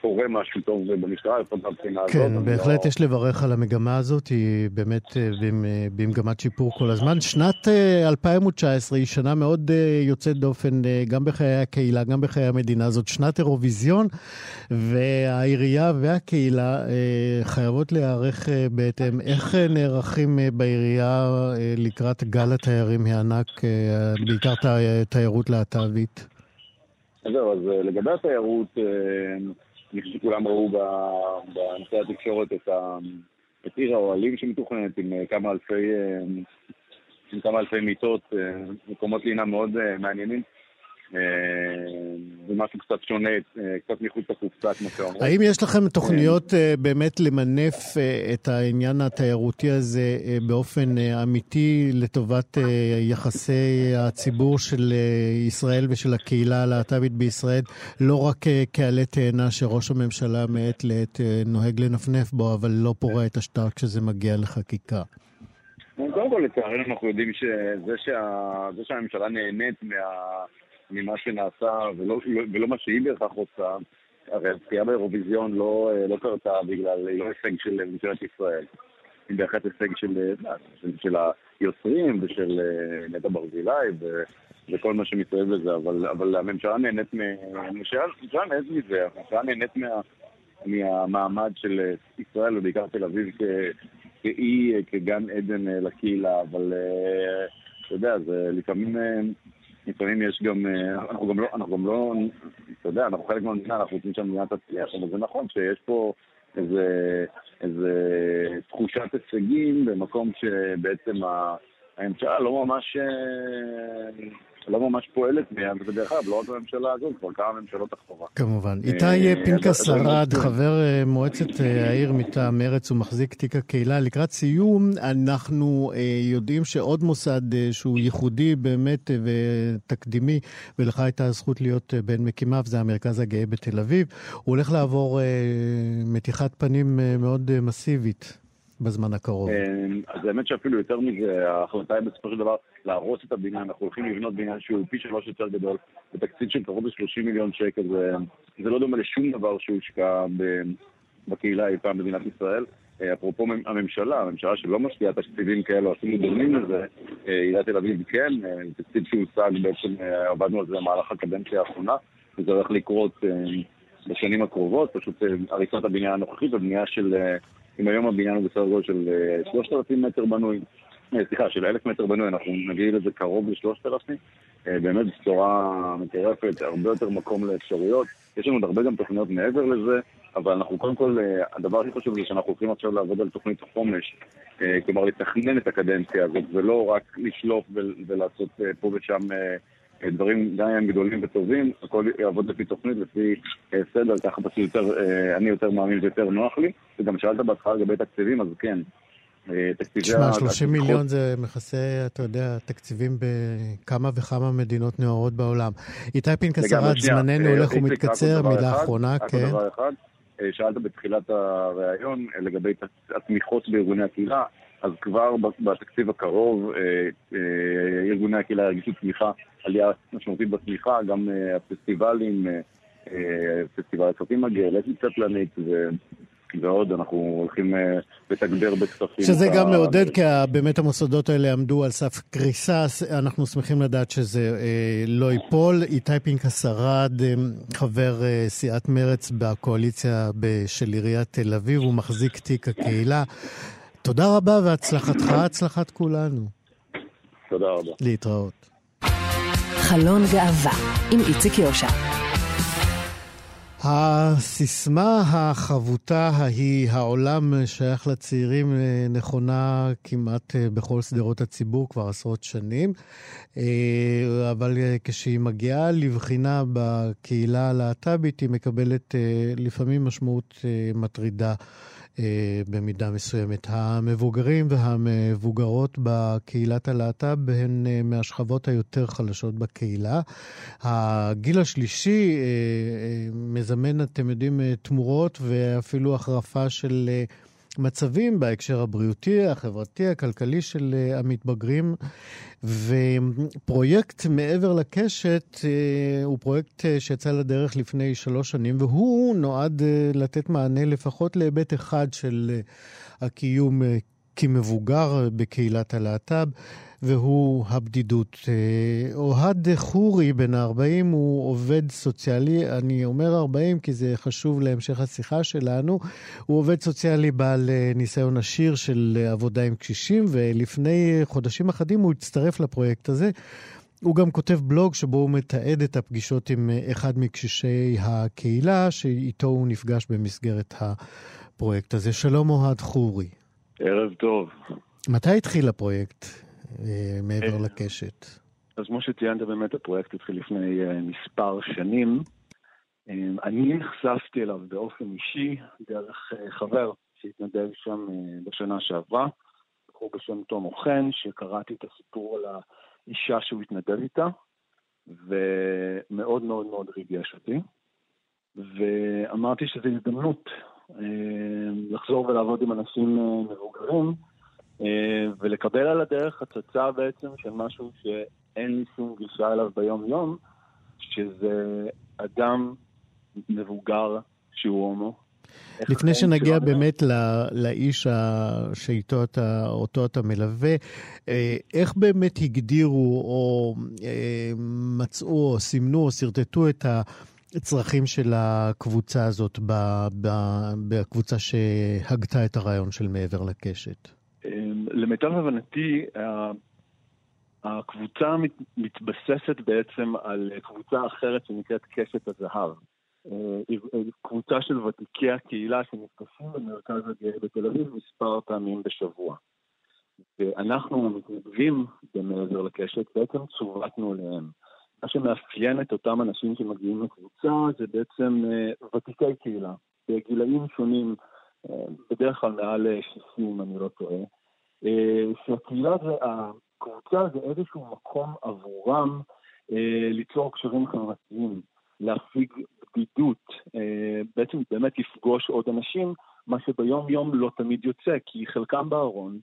[SPEAKER 9] קורה משהו טוב במשטרה, לפחות מהבחינה הזאת.
[SPEAKER 1] כן, בהחלט לא... יש לברך על המגמה הזאת, היא באמת במגמת שיפור כל הזמן. שנת 2019 היא שנה מאוד יוצאת דופן גם בחיי הקהילה, גם בחיי המדינה. זאת שנת אירוויזיון, והעירייה והקהילה חייבות להיערך בהתאם. איך נערכים בעירייה לקראת גל התיירים הענק, בעיקר תיירות להט"בית?
[SPEAKER 9] זהו, אז אה, לגבי התיירות, אה, אני חושב שכולם ראו באמצעי התקשורת את עיר האוהלים שמתוכננת עם אה, כמה אלפי, עם כמה אלפי מיטות, מקומות לינה מאוד מעניינים. זה משהו קצת שונה, קצת מחוץ לקופסה, כמו שאומרים.
[SPEAKER 1] האם יש לכם תוכניות באמת למנף את העניין התיירותי הזה באופן אמיתי לטובת יחסי הציבור של ישראל ושל הקהילה הלהט"בית בישראל, לא רק כעלה תאנה שראש הממשלה מעת לעת נוהג לנפנף בו, אבל לא פורע את השטר כשזה מגיע לחקיקה?
[SPEAKER 9] קודם כל, לצערנו אנחנו יודעים שזה שהממשלה נהנית מה... ממה שנעשה ולא, לא, ולא מה שהיא בהכרח רוצה. הרי הזכייה באירוויזיון לא, לא קרתה בגלל, היא לא הישג של ממשלת ישראל. היא בהחלט הישג של, של, של היוצרים ושל אה, נטע ברזילי ו, וכל מה שמסתובב לזה, אבל, אבל הממשלה נהנית הממשלה נהנית מזה, הממשלה נהנית מה, מהמעמד של ישראל ובעיקר תל אביב כאי, כגן עדן אה, לקהילה, אבל אה, אתה יודע, זה לפעמים לפעמים יש גם, אה, אנחנו גם לא, אנחנו גם לא, אתה יודע, אנחנו חלק מהמדינה, אנחנו רוצים שהמדינה תצליח, אבל זה נכון שיש פה איזה, איזה תחושת הישגים במקום שבעצם הממשלה לא ממש אה, לא ממש פועלת מיד, ודרך אגב, לא רק בממשלה הזאת, כבר כמה ממשלות אחורה.
[SPEAKER 1] כמובן. אה, איתי פנקס ארד, חבר אה, מועצת אה, העיר מטעם מרץ ומחזיק תיק הקהילה, לקראת סיום, אנחנו יודעים שעוד מוסד שהוא ייחודי באמת ותקדימי, ולך הייתה הזכות להיות בין מקימיו, זה המרכז הגאה בתל אביב, הוא הולך לעבור מתיחת פנים מאוד מסיבית. בזמן הקרוב?
[SPEAKER 9] אז האמת שאפילו יותר מזה, ההחלטה היא בסופו של דבר להרוס את הבניין, אנחנו הולכים לבנות בניין שהוא פי שלוש יותר גדול, בתקציב של קרוב ל-30 מיליון שקל, זה, זה לא דומה לשום דבר שהושקע בקהילה אי פעם במדינת ישראל. אה, אפרופו הממשלה, הממשלה שלא משקיעה תקציבים כאלו, אפילו דומים לזה, אה, עיריית תל אביב כן, אה, תקציב שהושג בעצם, עבדנו על זה במהלך הקדנציה האחרונה, וזה הולך לקרות בשנים הקרובות, פשוט הריסת הבניין הנוכחית ובנייה של, אם היום הבניין הוא בסדר גודל של 3,000 מטר בנוי, אה, סליחה, של אלף מטר בנוי, אנחנו נגיע לזה קרוב לשלושת אלפים. אה, באמת בצורה מטורפת, הרבה יותר מקום לאפשרויות. יש לנו עוד הרבה גם תוכניות מעבר לזה, אבל אנחנו קודם כל, אה, הדבר הכי חשוב זה שאנחנו הולכים עכשיו לעבוד על תוכנית חומש, כלומר לתכנן את הקדנציה הזאת, ולא רק לשלוף ולעשות פה ושם דברים גם אם גדולים וטובים, הכל יעבוד לפי תוכנית, לפי סדר, ככה פשוט יותר, אני יותר מאמין ויותר נוח לי. וגם שאלת בהתחלה לגבי תקציבים, אז כן,
[SPEAKER 1] אה, תשמע, 30 מיליון זה מכסה, אתה יודע, תקציבים בכמה וכמה מדינות נאורות בעולם. איתי פנקס ארד, זמננו
[SPEAKER 9] אה,
[SPEAKER 1] הולך ומתקצר, מילה אחרונה, כן.
[SPEAKER 9] אה, שאלת בתחילת הריאיון לגבי התמיכות בארגוני הקהילה, אז כבר בתקציב הקרוב ארגוני הקהילה ירגישו תמיכה, עלייה משמעותית בתמיכה, גם הפסטיבלים, פסטיבל הסרטים לסי קצת ועוד, אנחנו הולכים אה, לתגבר בכספים.
[SPEAKER 1] שזה גם מעודד, כי באמת המוסדות האלה עמדו על סף קריסה, אנחנו שמחים לדעת שזה אה, לא ייפול. איתי פנקס ארד, אה, חבר סיעת מרץ בקואליציה של עיריית תל אביב, הוא מחזיק תיק הקהילה. תודה רבה והצלחתך, הצלחת כולנו.
[SPEAKER 9] תודה רבה.
[SPEAKER 1] להתראות.
[SPEAKER 2] חלון גאווה עם איציק יושע.
[SPEAKER 1] הסיסמה החבוטה ההיא, העולם שייך לצעירים, אה, נכונה כמעט אה, בכל שדרות הציבור כבר עשרות שנים, אה, אבל כשהיא מגיעה לבחינה בקהילה הלהט"בית, היא מקבלת לפעמים משמעות מטרידה. אה, במידה מסוימת. המבוגרים והמבוגרות בקהילת הלהט"ב הן אה, מהשכבות היותר חלשות בקהילה. הגיל השלישי אה, מזמן, אתם יודעים, תמורות ואפילו החרפה של... המצבים בהקשר הבריאותי, החברתי, הכלכלי של אה, המתבגרים. ופרויקט מעבר לקשת אה, הוא פרויקט אה, שיצא לדרך לפני שלוש שנים, והוא נועד לתת מענה לפחות להיבט אחד של הקיום כמבוגר בקהילת הלהט"ב. והוא הבדידות. אה, אוהד חורי, בן ה-40, הוא עובד סוציאלי, אני אומר 40 כי זה חשוב להמשך השיחה שלנו. הוא עובד סוציאלי בעל אה, ניסיון עשיר של עבודה עם קשישים, ולפני חודשים אחדים הוא הצטרף לפרויקט הזה. הוא גם כותב בלוג שבו הוא מתעד את הפגישות עם אה, אחד מקשישי הקהילה, שאיתו הוא נפגש במסגרת הפרויקט הזה. שלום אוהד חורי.
[SPEAKER 10] ערב טוב.
[SPEAKER 1] מתי התחיל הפרויקט? אה, מעבר אה, לקשת.
[SPEAKER 10] אז כמו שציינת, באמת הפרויקט התחיל לפני אה, מספר שנים. אני נחשפתי אליו באופן אישי דרך חבר שהתנדב שם בשנה שעברה, בחור בשם תום אוכן, שקראתי את הסיפור על האישה שהוא התנדב איתה, ומאוד מאוד מאוד ריגש אותי. ואמרתי שזו הזדמנות לחזור ולעבוד עם אנשים מבוגרים, ולקבל על הדרך הצצה בעצם של משהו שאין לי שום גישה אליו ביום-יום, שזה אדם מבוגר שהוא הומו.
[SPEAKER 1] לפני שנגיע באמת לא, לאיש שאיתו אתה, אותו אתה מלווה, אה, איך באמת הגדירו או אה, מצאו או סימנו או שרטטו את הצרכים של הקבוצה הזאת בקבוצה שהגתה את הרעיון של מעבר לקשת?
[SPEAKER 10] אמ, למיטב הבנתי, הקבוצה מתבססת בעצם על קבוצה אחרת שנקראת קשת הזהב. אה, קבוצה של ותיקי הקהילה שנפגשים במרכז הגאה בתל אביב מספר פעמים בשבוע. ואנחנו המתנדבים במעבר לקשת בעצם צוותנו אליהם. מה שמאפיין את אותם אנשים שמגיעים לקבוצה זה בעצם אה, ותיקי קהילה, בגילאים שונים, אה, בדרך כלל מעל 60 אני לא טועה, אה, שהקהילה והקבוצה זה איזשהו מקום עבורם אה, ליצור קשרים חברתיים, להפיג בדידות, אה, בעצם באמת לפגוש עוד אנשים, מה שביום יום לא תמיד יוצא, כי חלקם בארון,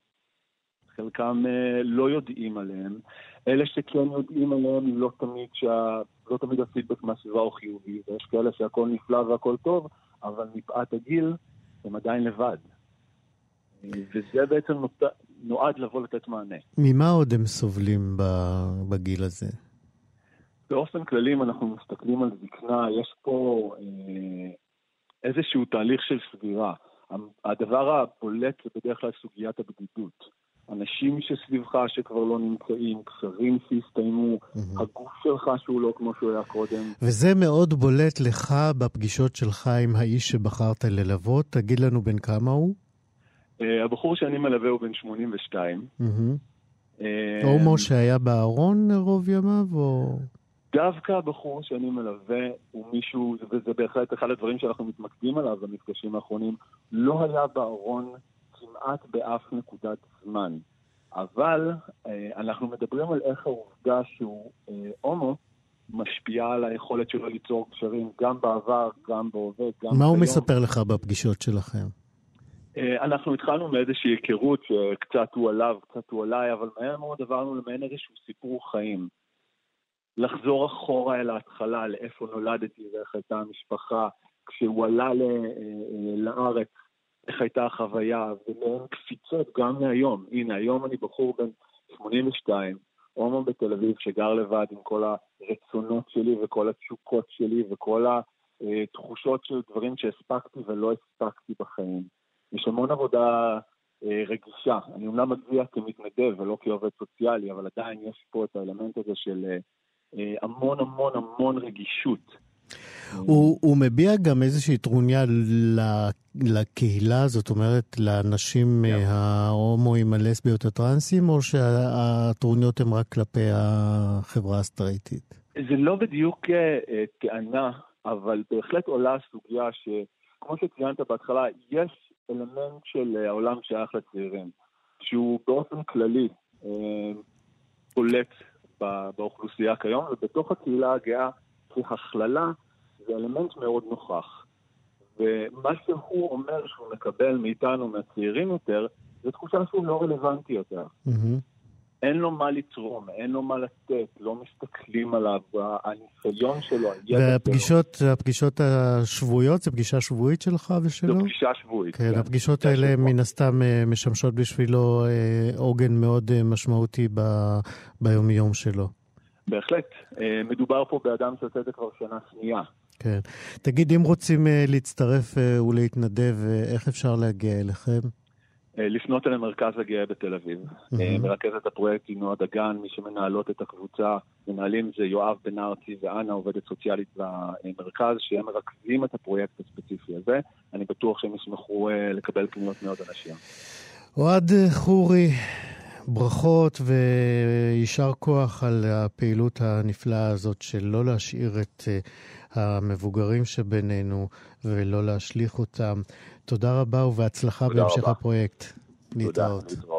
[SPEAKER 10] חלקם לא יודעים עליהם. אלה שכן יודעים עליהם, לא תמיד, שה... לא תמיד הפידבק מהסביבה הוא חיובי, ויש כאלה שהכל נפלא והכל טוב, אבל מפאת הגיל הם עדיין לבד. וזה בעצם נועד לבוא לתת מענה.
[SPEAKER 1] ממה עוד הם סובלים בגיל הזה?
[SPEAKER 10] באופן כללי, אם אנחנו מסתכלים על זקנה, יש פה אה, איזשהו תהליך של סגירה. הדבר הבולט זה בדרך כלל סוגיית הבדידות. אנשים שסביבך שכבר לא נמצאים, קשרים שהסתיימו, mm-hmm. הגוף שלך שהוא לא כמו שהוא היה קודם.
[SPEAKER 1] וזה מאוד בולט לך בפגישות שלך עם האיש שבחרת ללוות. תגיד לנו בן כמה הוא?
[SPEAKER 10] אה, הבחור שאני מלווה הוא בן 82.
[SPEAKER 1] אה, הומו שהיה בארון רוב ימיו, או...
[SPEAKER 10] דווקא הבחור שאני מלווה הוא מישהו, וזה בהחלט אחד הדברים שאנחנו מתמקדים עליו במפגשים האחרונים, לא היה בארון כמעט באף נקודת זמן. אבל אה, אנחנו מדברים על איך העובדה שהוא הומו משפיעה על היכולת שלו ליצור קשרים גם בעבר, גם בהווה, גם
[SPEAKER 1] מה הוא מספר לך בפגישות שלכם?
[SPEAKER 10] אה, אנחנו התחלנו מאיזושהי היכרות שקצת הוא עליו, קצת הוא עליי, אבל מהר מאוד עברנו למעין איזשהו סיפור חיים. לחזור אחורה אל ההתחלה, לאיפה נולדתי ואיך הייתה המשפחה, כשהוא עלה אה, לארץ, איך הייתה החוויה, ומעין קפיצות גם מהיום. הנה, היום אני בחור בן 82, הומו בתל אביב שגר לבד עם כל הרצונות שלי וכל התשוקות שלי וכל התחושות של דברים שהספקתי ולא הספקתי בחיים. יש המון עבודה אה, רגישה. אני אומנם מגיע כמתנדב ולא כעובד סוציאלי, אבל עדיין יש פה את האלמנט הזה של אה, אה המון המון המון רגישות.
[SPEAKER 1] הוא, הוא מביע גם איזושהי טרוניה לקהילה, זאת אומרת, לאנשים yeah. ההומואים, הלסביות, הטרנסים, או שהטרוניות הן רק כלפי החברה הסטרייטית?
[SPEAKER 10] זה לא בדיוק uh, טענה, אבל בהחלט עולה הסוגיה שכמו שציינת בהתחלה, יש אלמנט של אה, העולם שייך לצעירים, שהוא באופן כללי אה, בולט באוכלוסייה כיום, ובתוך הקהילה הגאה כהכללה זה אלמנט מאוד נוכח. ומה שהוא אומר שהוא מקבל מאיתנו, מהצעירים יותר, זו תחושה שהוא לא רלוונטי יותר. Mm-hmm. אין לו מה לתרום, אין לו מה לתת, לא מסתכלים עליו, הניסיון שלו,
[SPEAKER 1] והפגישות, שלו. הפגישות השבועיות, זו פגישה שבועית שלך ושלו?
[SPEAKER 10] זו פגישה שבועית.
[SPEAKER 1] כן, כן הפגישות האלה שבוע. מן הסתם אה, משמשות בשבילו אה, עוגן מאוד אה, משמעותי ב, ביומיום שלו.
[SPEAKER 10] בהחלט. מדובר פה באדם שעושה את זה כבר שנה שנייה.
[SPEAKER 1] כן. תגיד, אם רוצים להצטרף ולהתנדב, איך אפשר להגיע אליכם?
[SPEAKER 10] אה, לפנות אל המרכז הגאה בתל אביב. Mm-hmm. מרכזת הפרויקט היא נועה דגן, מי שמנהלות את הקבוצה, מנהלים זה יואב בן ארצי ואנה, עובדת סוציאלית במרכז, שהם מרכזים את הפרויקט הספציפי הזה. אני בטוח שהם ישמחו אה, לקבל פניות מעוד אנשים.
[SPEAKER 1] אוהד חורי, ברכות ויישר כוח על הפעילות הנפלאה הזאת של לא להשאיר את המבוגרים שבינינו ולא להשליך אותם. תודה רבה ובהצלחה תודה בהמשך רבה. הפרויקט. להתראות. תודה, להתראות. magic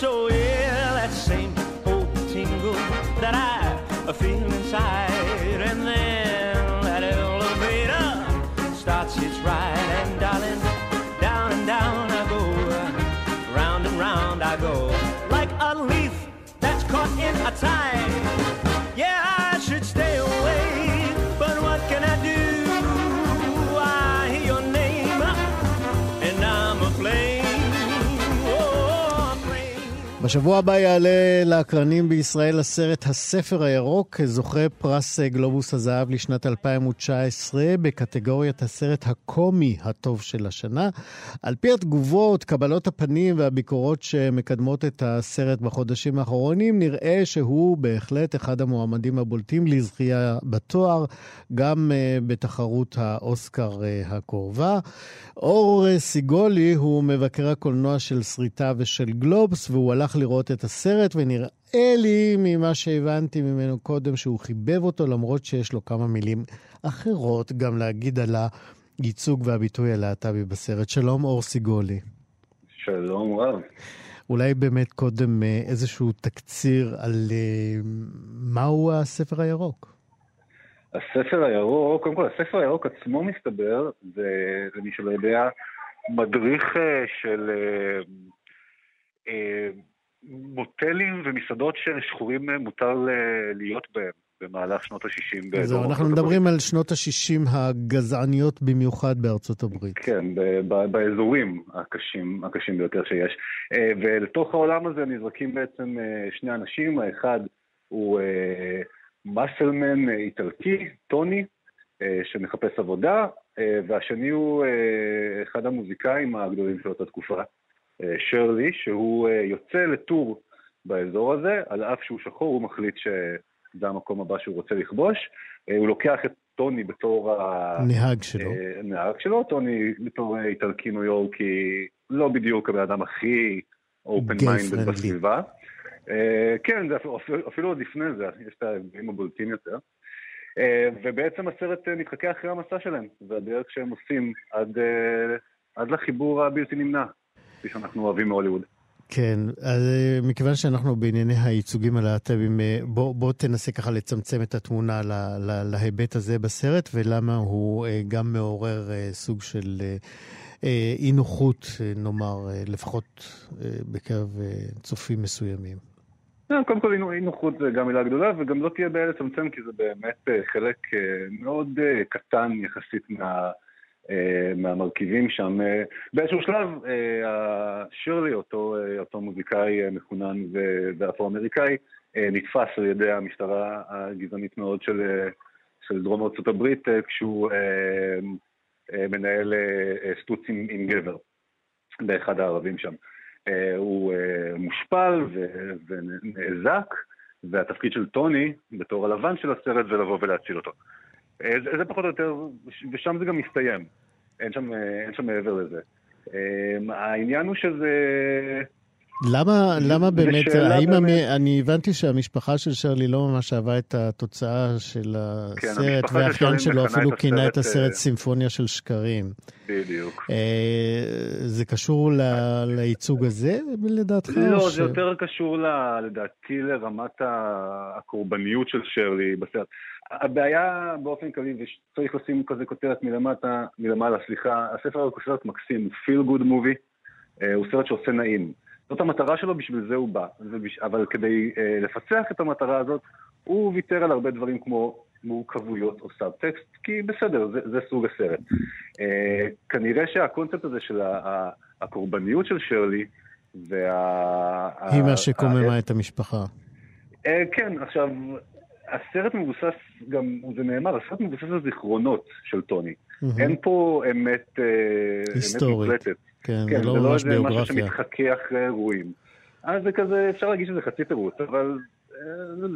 [SPEAKER 1] so, בשבוע הבא יעלה לאקרנים בישראל הסרט הספר הירוק, זוכה פרס גלובוס הזהב לשנת 2019 בקטגוריית הסרט הקומי הטוב של השנה. על פי התגובות, קבלות הפנים והביקורות שמקדמות את הסרט בחודשים האחרונים, נראה שהוא בהחלט אחד המועמדים הבולטים לזכייה בתואר, גם uh, בתחרות האוסקר uh, הקרובה. אור סיגולי הוא מבקר הקולנוע של שריטה ושל גלובס, והוא הלך לראות את הסרט, ונראה לי, ממה שהבנתי ממנו קודם, שהוא חיבב אותו, למרות שיש לו כמה מילים אחרות גם להגיד על הייצוג והביטוי הלהט"בי בסרט. שלום, אור סיגולי.
[SPEAKER 11] שלום רב.
[SPEAKER 1] אולי באמת קודם אה, איזשהו תקציר על uh, מהו הספר הירוק.
[SPEAKER 11] הספר הירוק, קודם כל, הספר הירוק עצמו מסתבר, זה, למי שלא יודע, מדריך אה, של מוטלים ומסעדות שלשחורים מותר להיות בהם במהלך שנות ה-60.
[SPEAKER 1] זהו, אנחנו מדברים על שנות ה-60 הגזעניות במיוחד בארצות הברית.
[SPEAKER 11] כן, באזורים הקשים, הקשים ביותר שיש. אה, ולתוך העולם הזה נזרקים בעצם אה, שני אנשים, האחד הוא מסלמן אה, איטלקי, טוני, שמחפש עבודה, והשני הוא אחד המוזיקאים הגדולים של אותה תקופה, שרלי, שהוא אה, יוצא לטור באזור הזה, על אף שהוא שחור, הוא מחליט שזה המקום הבא שהוא רוצה לכבוש. אה, הוא לוקח את טוני בתור
[SPEAKER 1] הנהג שלו.
[SPEAKER 11] הנהג אה, שלו, טוני בתור איטלקי ניו יורקי, לא בדיוק הבן אדם הכי open mind בסביבה. כן, זה אפילו עוד לפני זה, יש את ההבדלים הבולטים יותר. ובעצם הסרט מתחקה אחרי המסע שלהם, והדרך שהם עושים עד, עד לחיבור הבלתי נמנע כפי שאנחנו אוהבים מהוליווד.
[SPEAKER 1] כן, אז אה, מכיוון שאנחנו בענייני הייצוגים הלהט"בים, אה, בוא, בוא תנסה ככה לצמצם את התמונה לה, לה, להיבט הזה בסרט, ולמה הוא אה, גם מעורר סוג של אי נוחות, נאמר, לפחות בקרב צופים מסוימים.
[SPEAKER 11] קודם כל אי נוחות זה גם מילה גדולה, וגם לא תהיה בעיה לצמצם, כי זה באמת חלק מאוד קטן יחסית מה... אה, מהמרכיבים שם. אה, באיזשהו שלב, אה, שירלי, אותו, אותו מוזיקאי מחונן ואפרו-אמריקאי, נתפס על ידי המשטרה הגזענית מאוד של, של דרום ארצות הברית כשהוא מנהל סטוץ עם, עם גבר באחד הערבים שם. הוא מושפל ונאזק, והתפקיד של טוני, בתור הלבן של הסרט, זה לבוא ולהציל אותו. אה, זה, זה פחות או יותר, ושם זה גם מסתיים. אין שם, אה, אין שם מעבר לזה. העניין הוא שזה...
[SPEAKER 1] למה, למה באמת, האם באמת... המ... אני הבנתי שהמשפחה של שרלי לא ממש אהבה את התוצאה של כן, הסרט, כן, והאחיין שלו אפילו כינה את הסרט סימפוניה של שקרים.
[SPEAKER 11] בדיוק.
[SPEAKER 1] אה, זה קשור ל... לייצוג הזה, לדעתך?
[SPEAKER 11] לא, ש... זה יותר קשור ל... לדעתי לרמת הקורבניות של שרלי בסרט. הבעיה באופן כללי, וצריך לשים כזה כותרת מלמטה, מלמעלה, סליחה, הספר הוא סרט מקסים, הוא פיל גוד מובי, הוא סרט שעושה נעים. זאת המטרה שלו, בשביל זה הוא בא. אבל כדי אה, לפצח את המטרה הזאת, הוא ויתר על הרבה דברים כמו מורכבויות או סאב-טקסט, כי בסדר, זה, זה סוג הסרט. אה, כנראה שהקונספט הזה של הקורבניות של שירלי, וה...
[SPEAKER 1] היא מה שקוממה את המשפחה.
[SPEAKER 11] אה, כן, עכשיו, הסרט מבוסס, גם זה נאמר, הסרט מבוסס על זיכרונות של טוני. Mm-hmm. אין פה אמת, אה,
[SPEAKER 1] היסטורית. אמת מוחלטת. כן,
[SPEAKER 11] כן,
[SPEAKER 1] זה לא ממש ביוגרפיה.
[SPEAKER 11] זה לא משהו שמתחכה אחרי אירועים. אז זה כזה, אפשר להגיד שזה חצי תירוץ, אבל אה,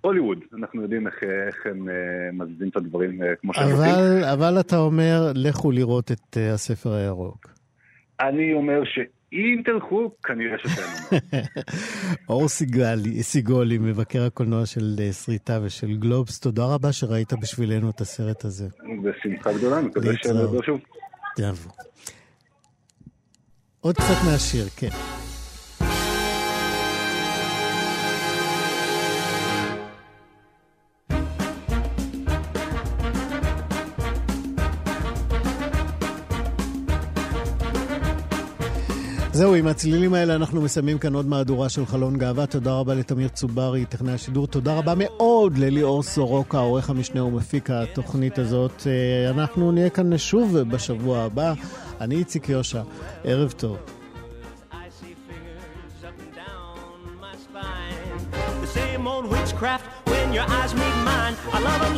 [SPEAKER 11] הוליווד, אנחנו יודעים איך, איך הם uh, מזיזים את הדברים כמו שהם
[SPEAKER 1] רוצים. אבל, אתה אומר, לכו לראות את הספר הירוק.
[SPEAKER 11] אני אומר שאם תלכו, כנראה שתהנו.
[SPEAKER 1] אור סיגלי, סיגולי, מבקר הקולנוע של סריטה ושל גלובס, תודה רבה שראית בשבילנו את הסרט הזה.
[SPEAKER 11] בשמחה גדולה, מקווה שנדבר שוב.
[SPEAKER 1] יבוא. עוד קצת מהשיר, כן. זהו, עם הצלילים האלה אנחנו מסיימים כאן עוד מהדורה של חלון גאווה. תודה רבה לתמיר צוברי, טכנאי השידור. תודה רבה מאוד לליאור סורוקה, עורך המשנה ומפיק התוכנית הזאת. אה, אנחנו נהיה כאן שוב בשבוע הבא. אני איציק יושע, ערב טוב. craft when your eyes meet mine. I love them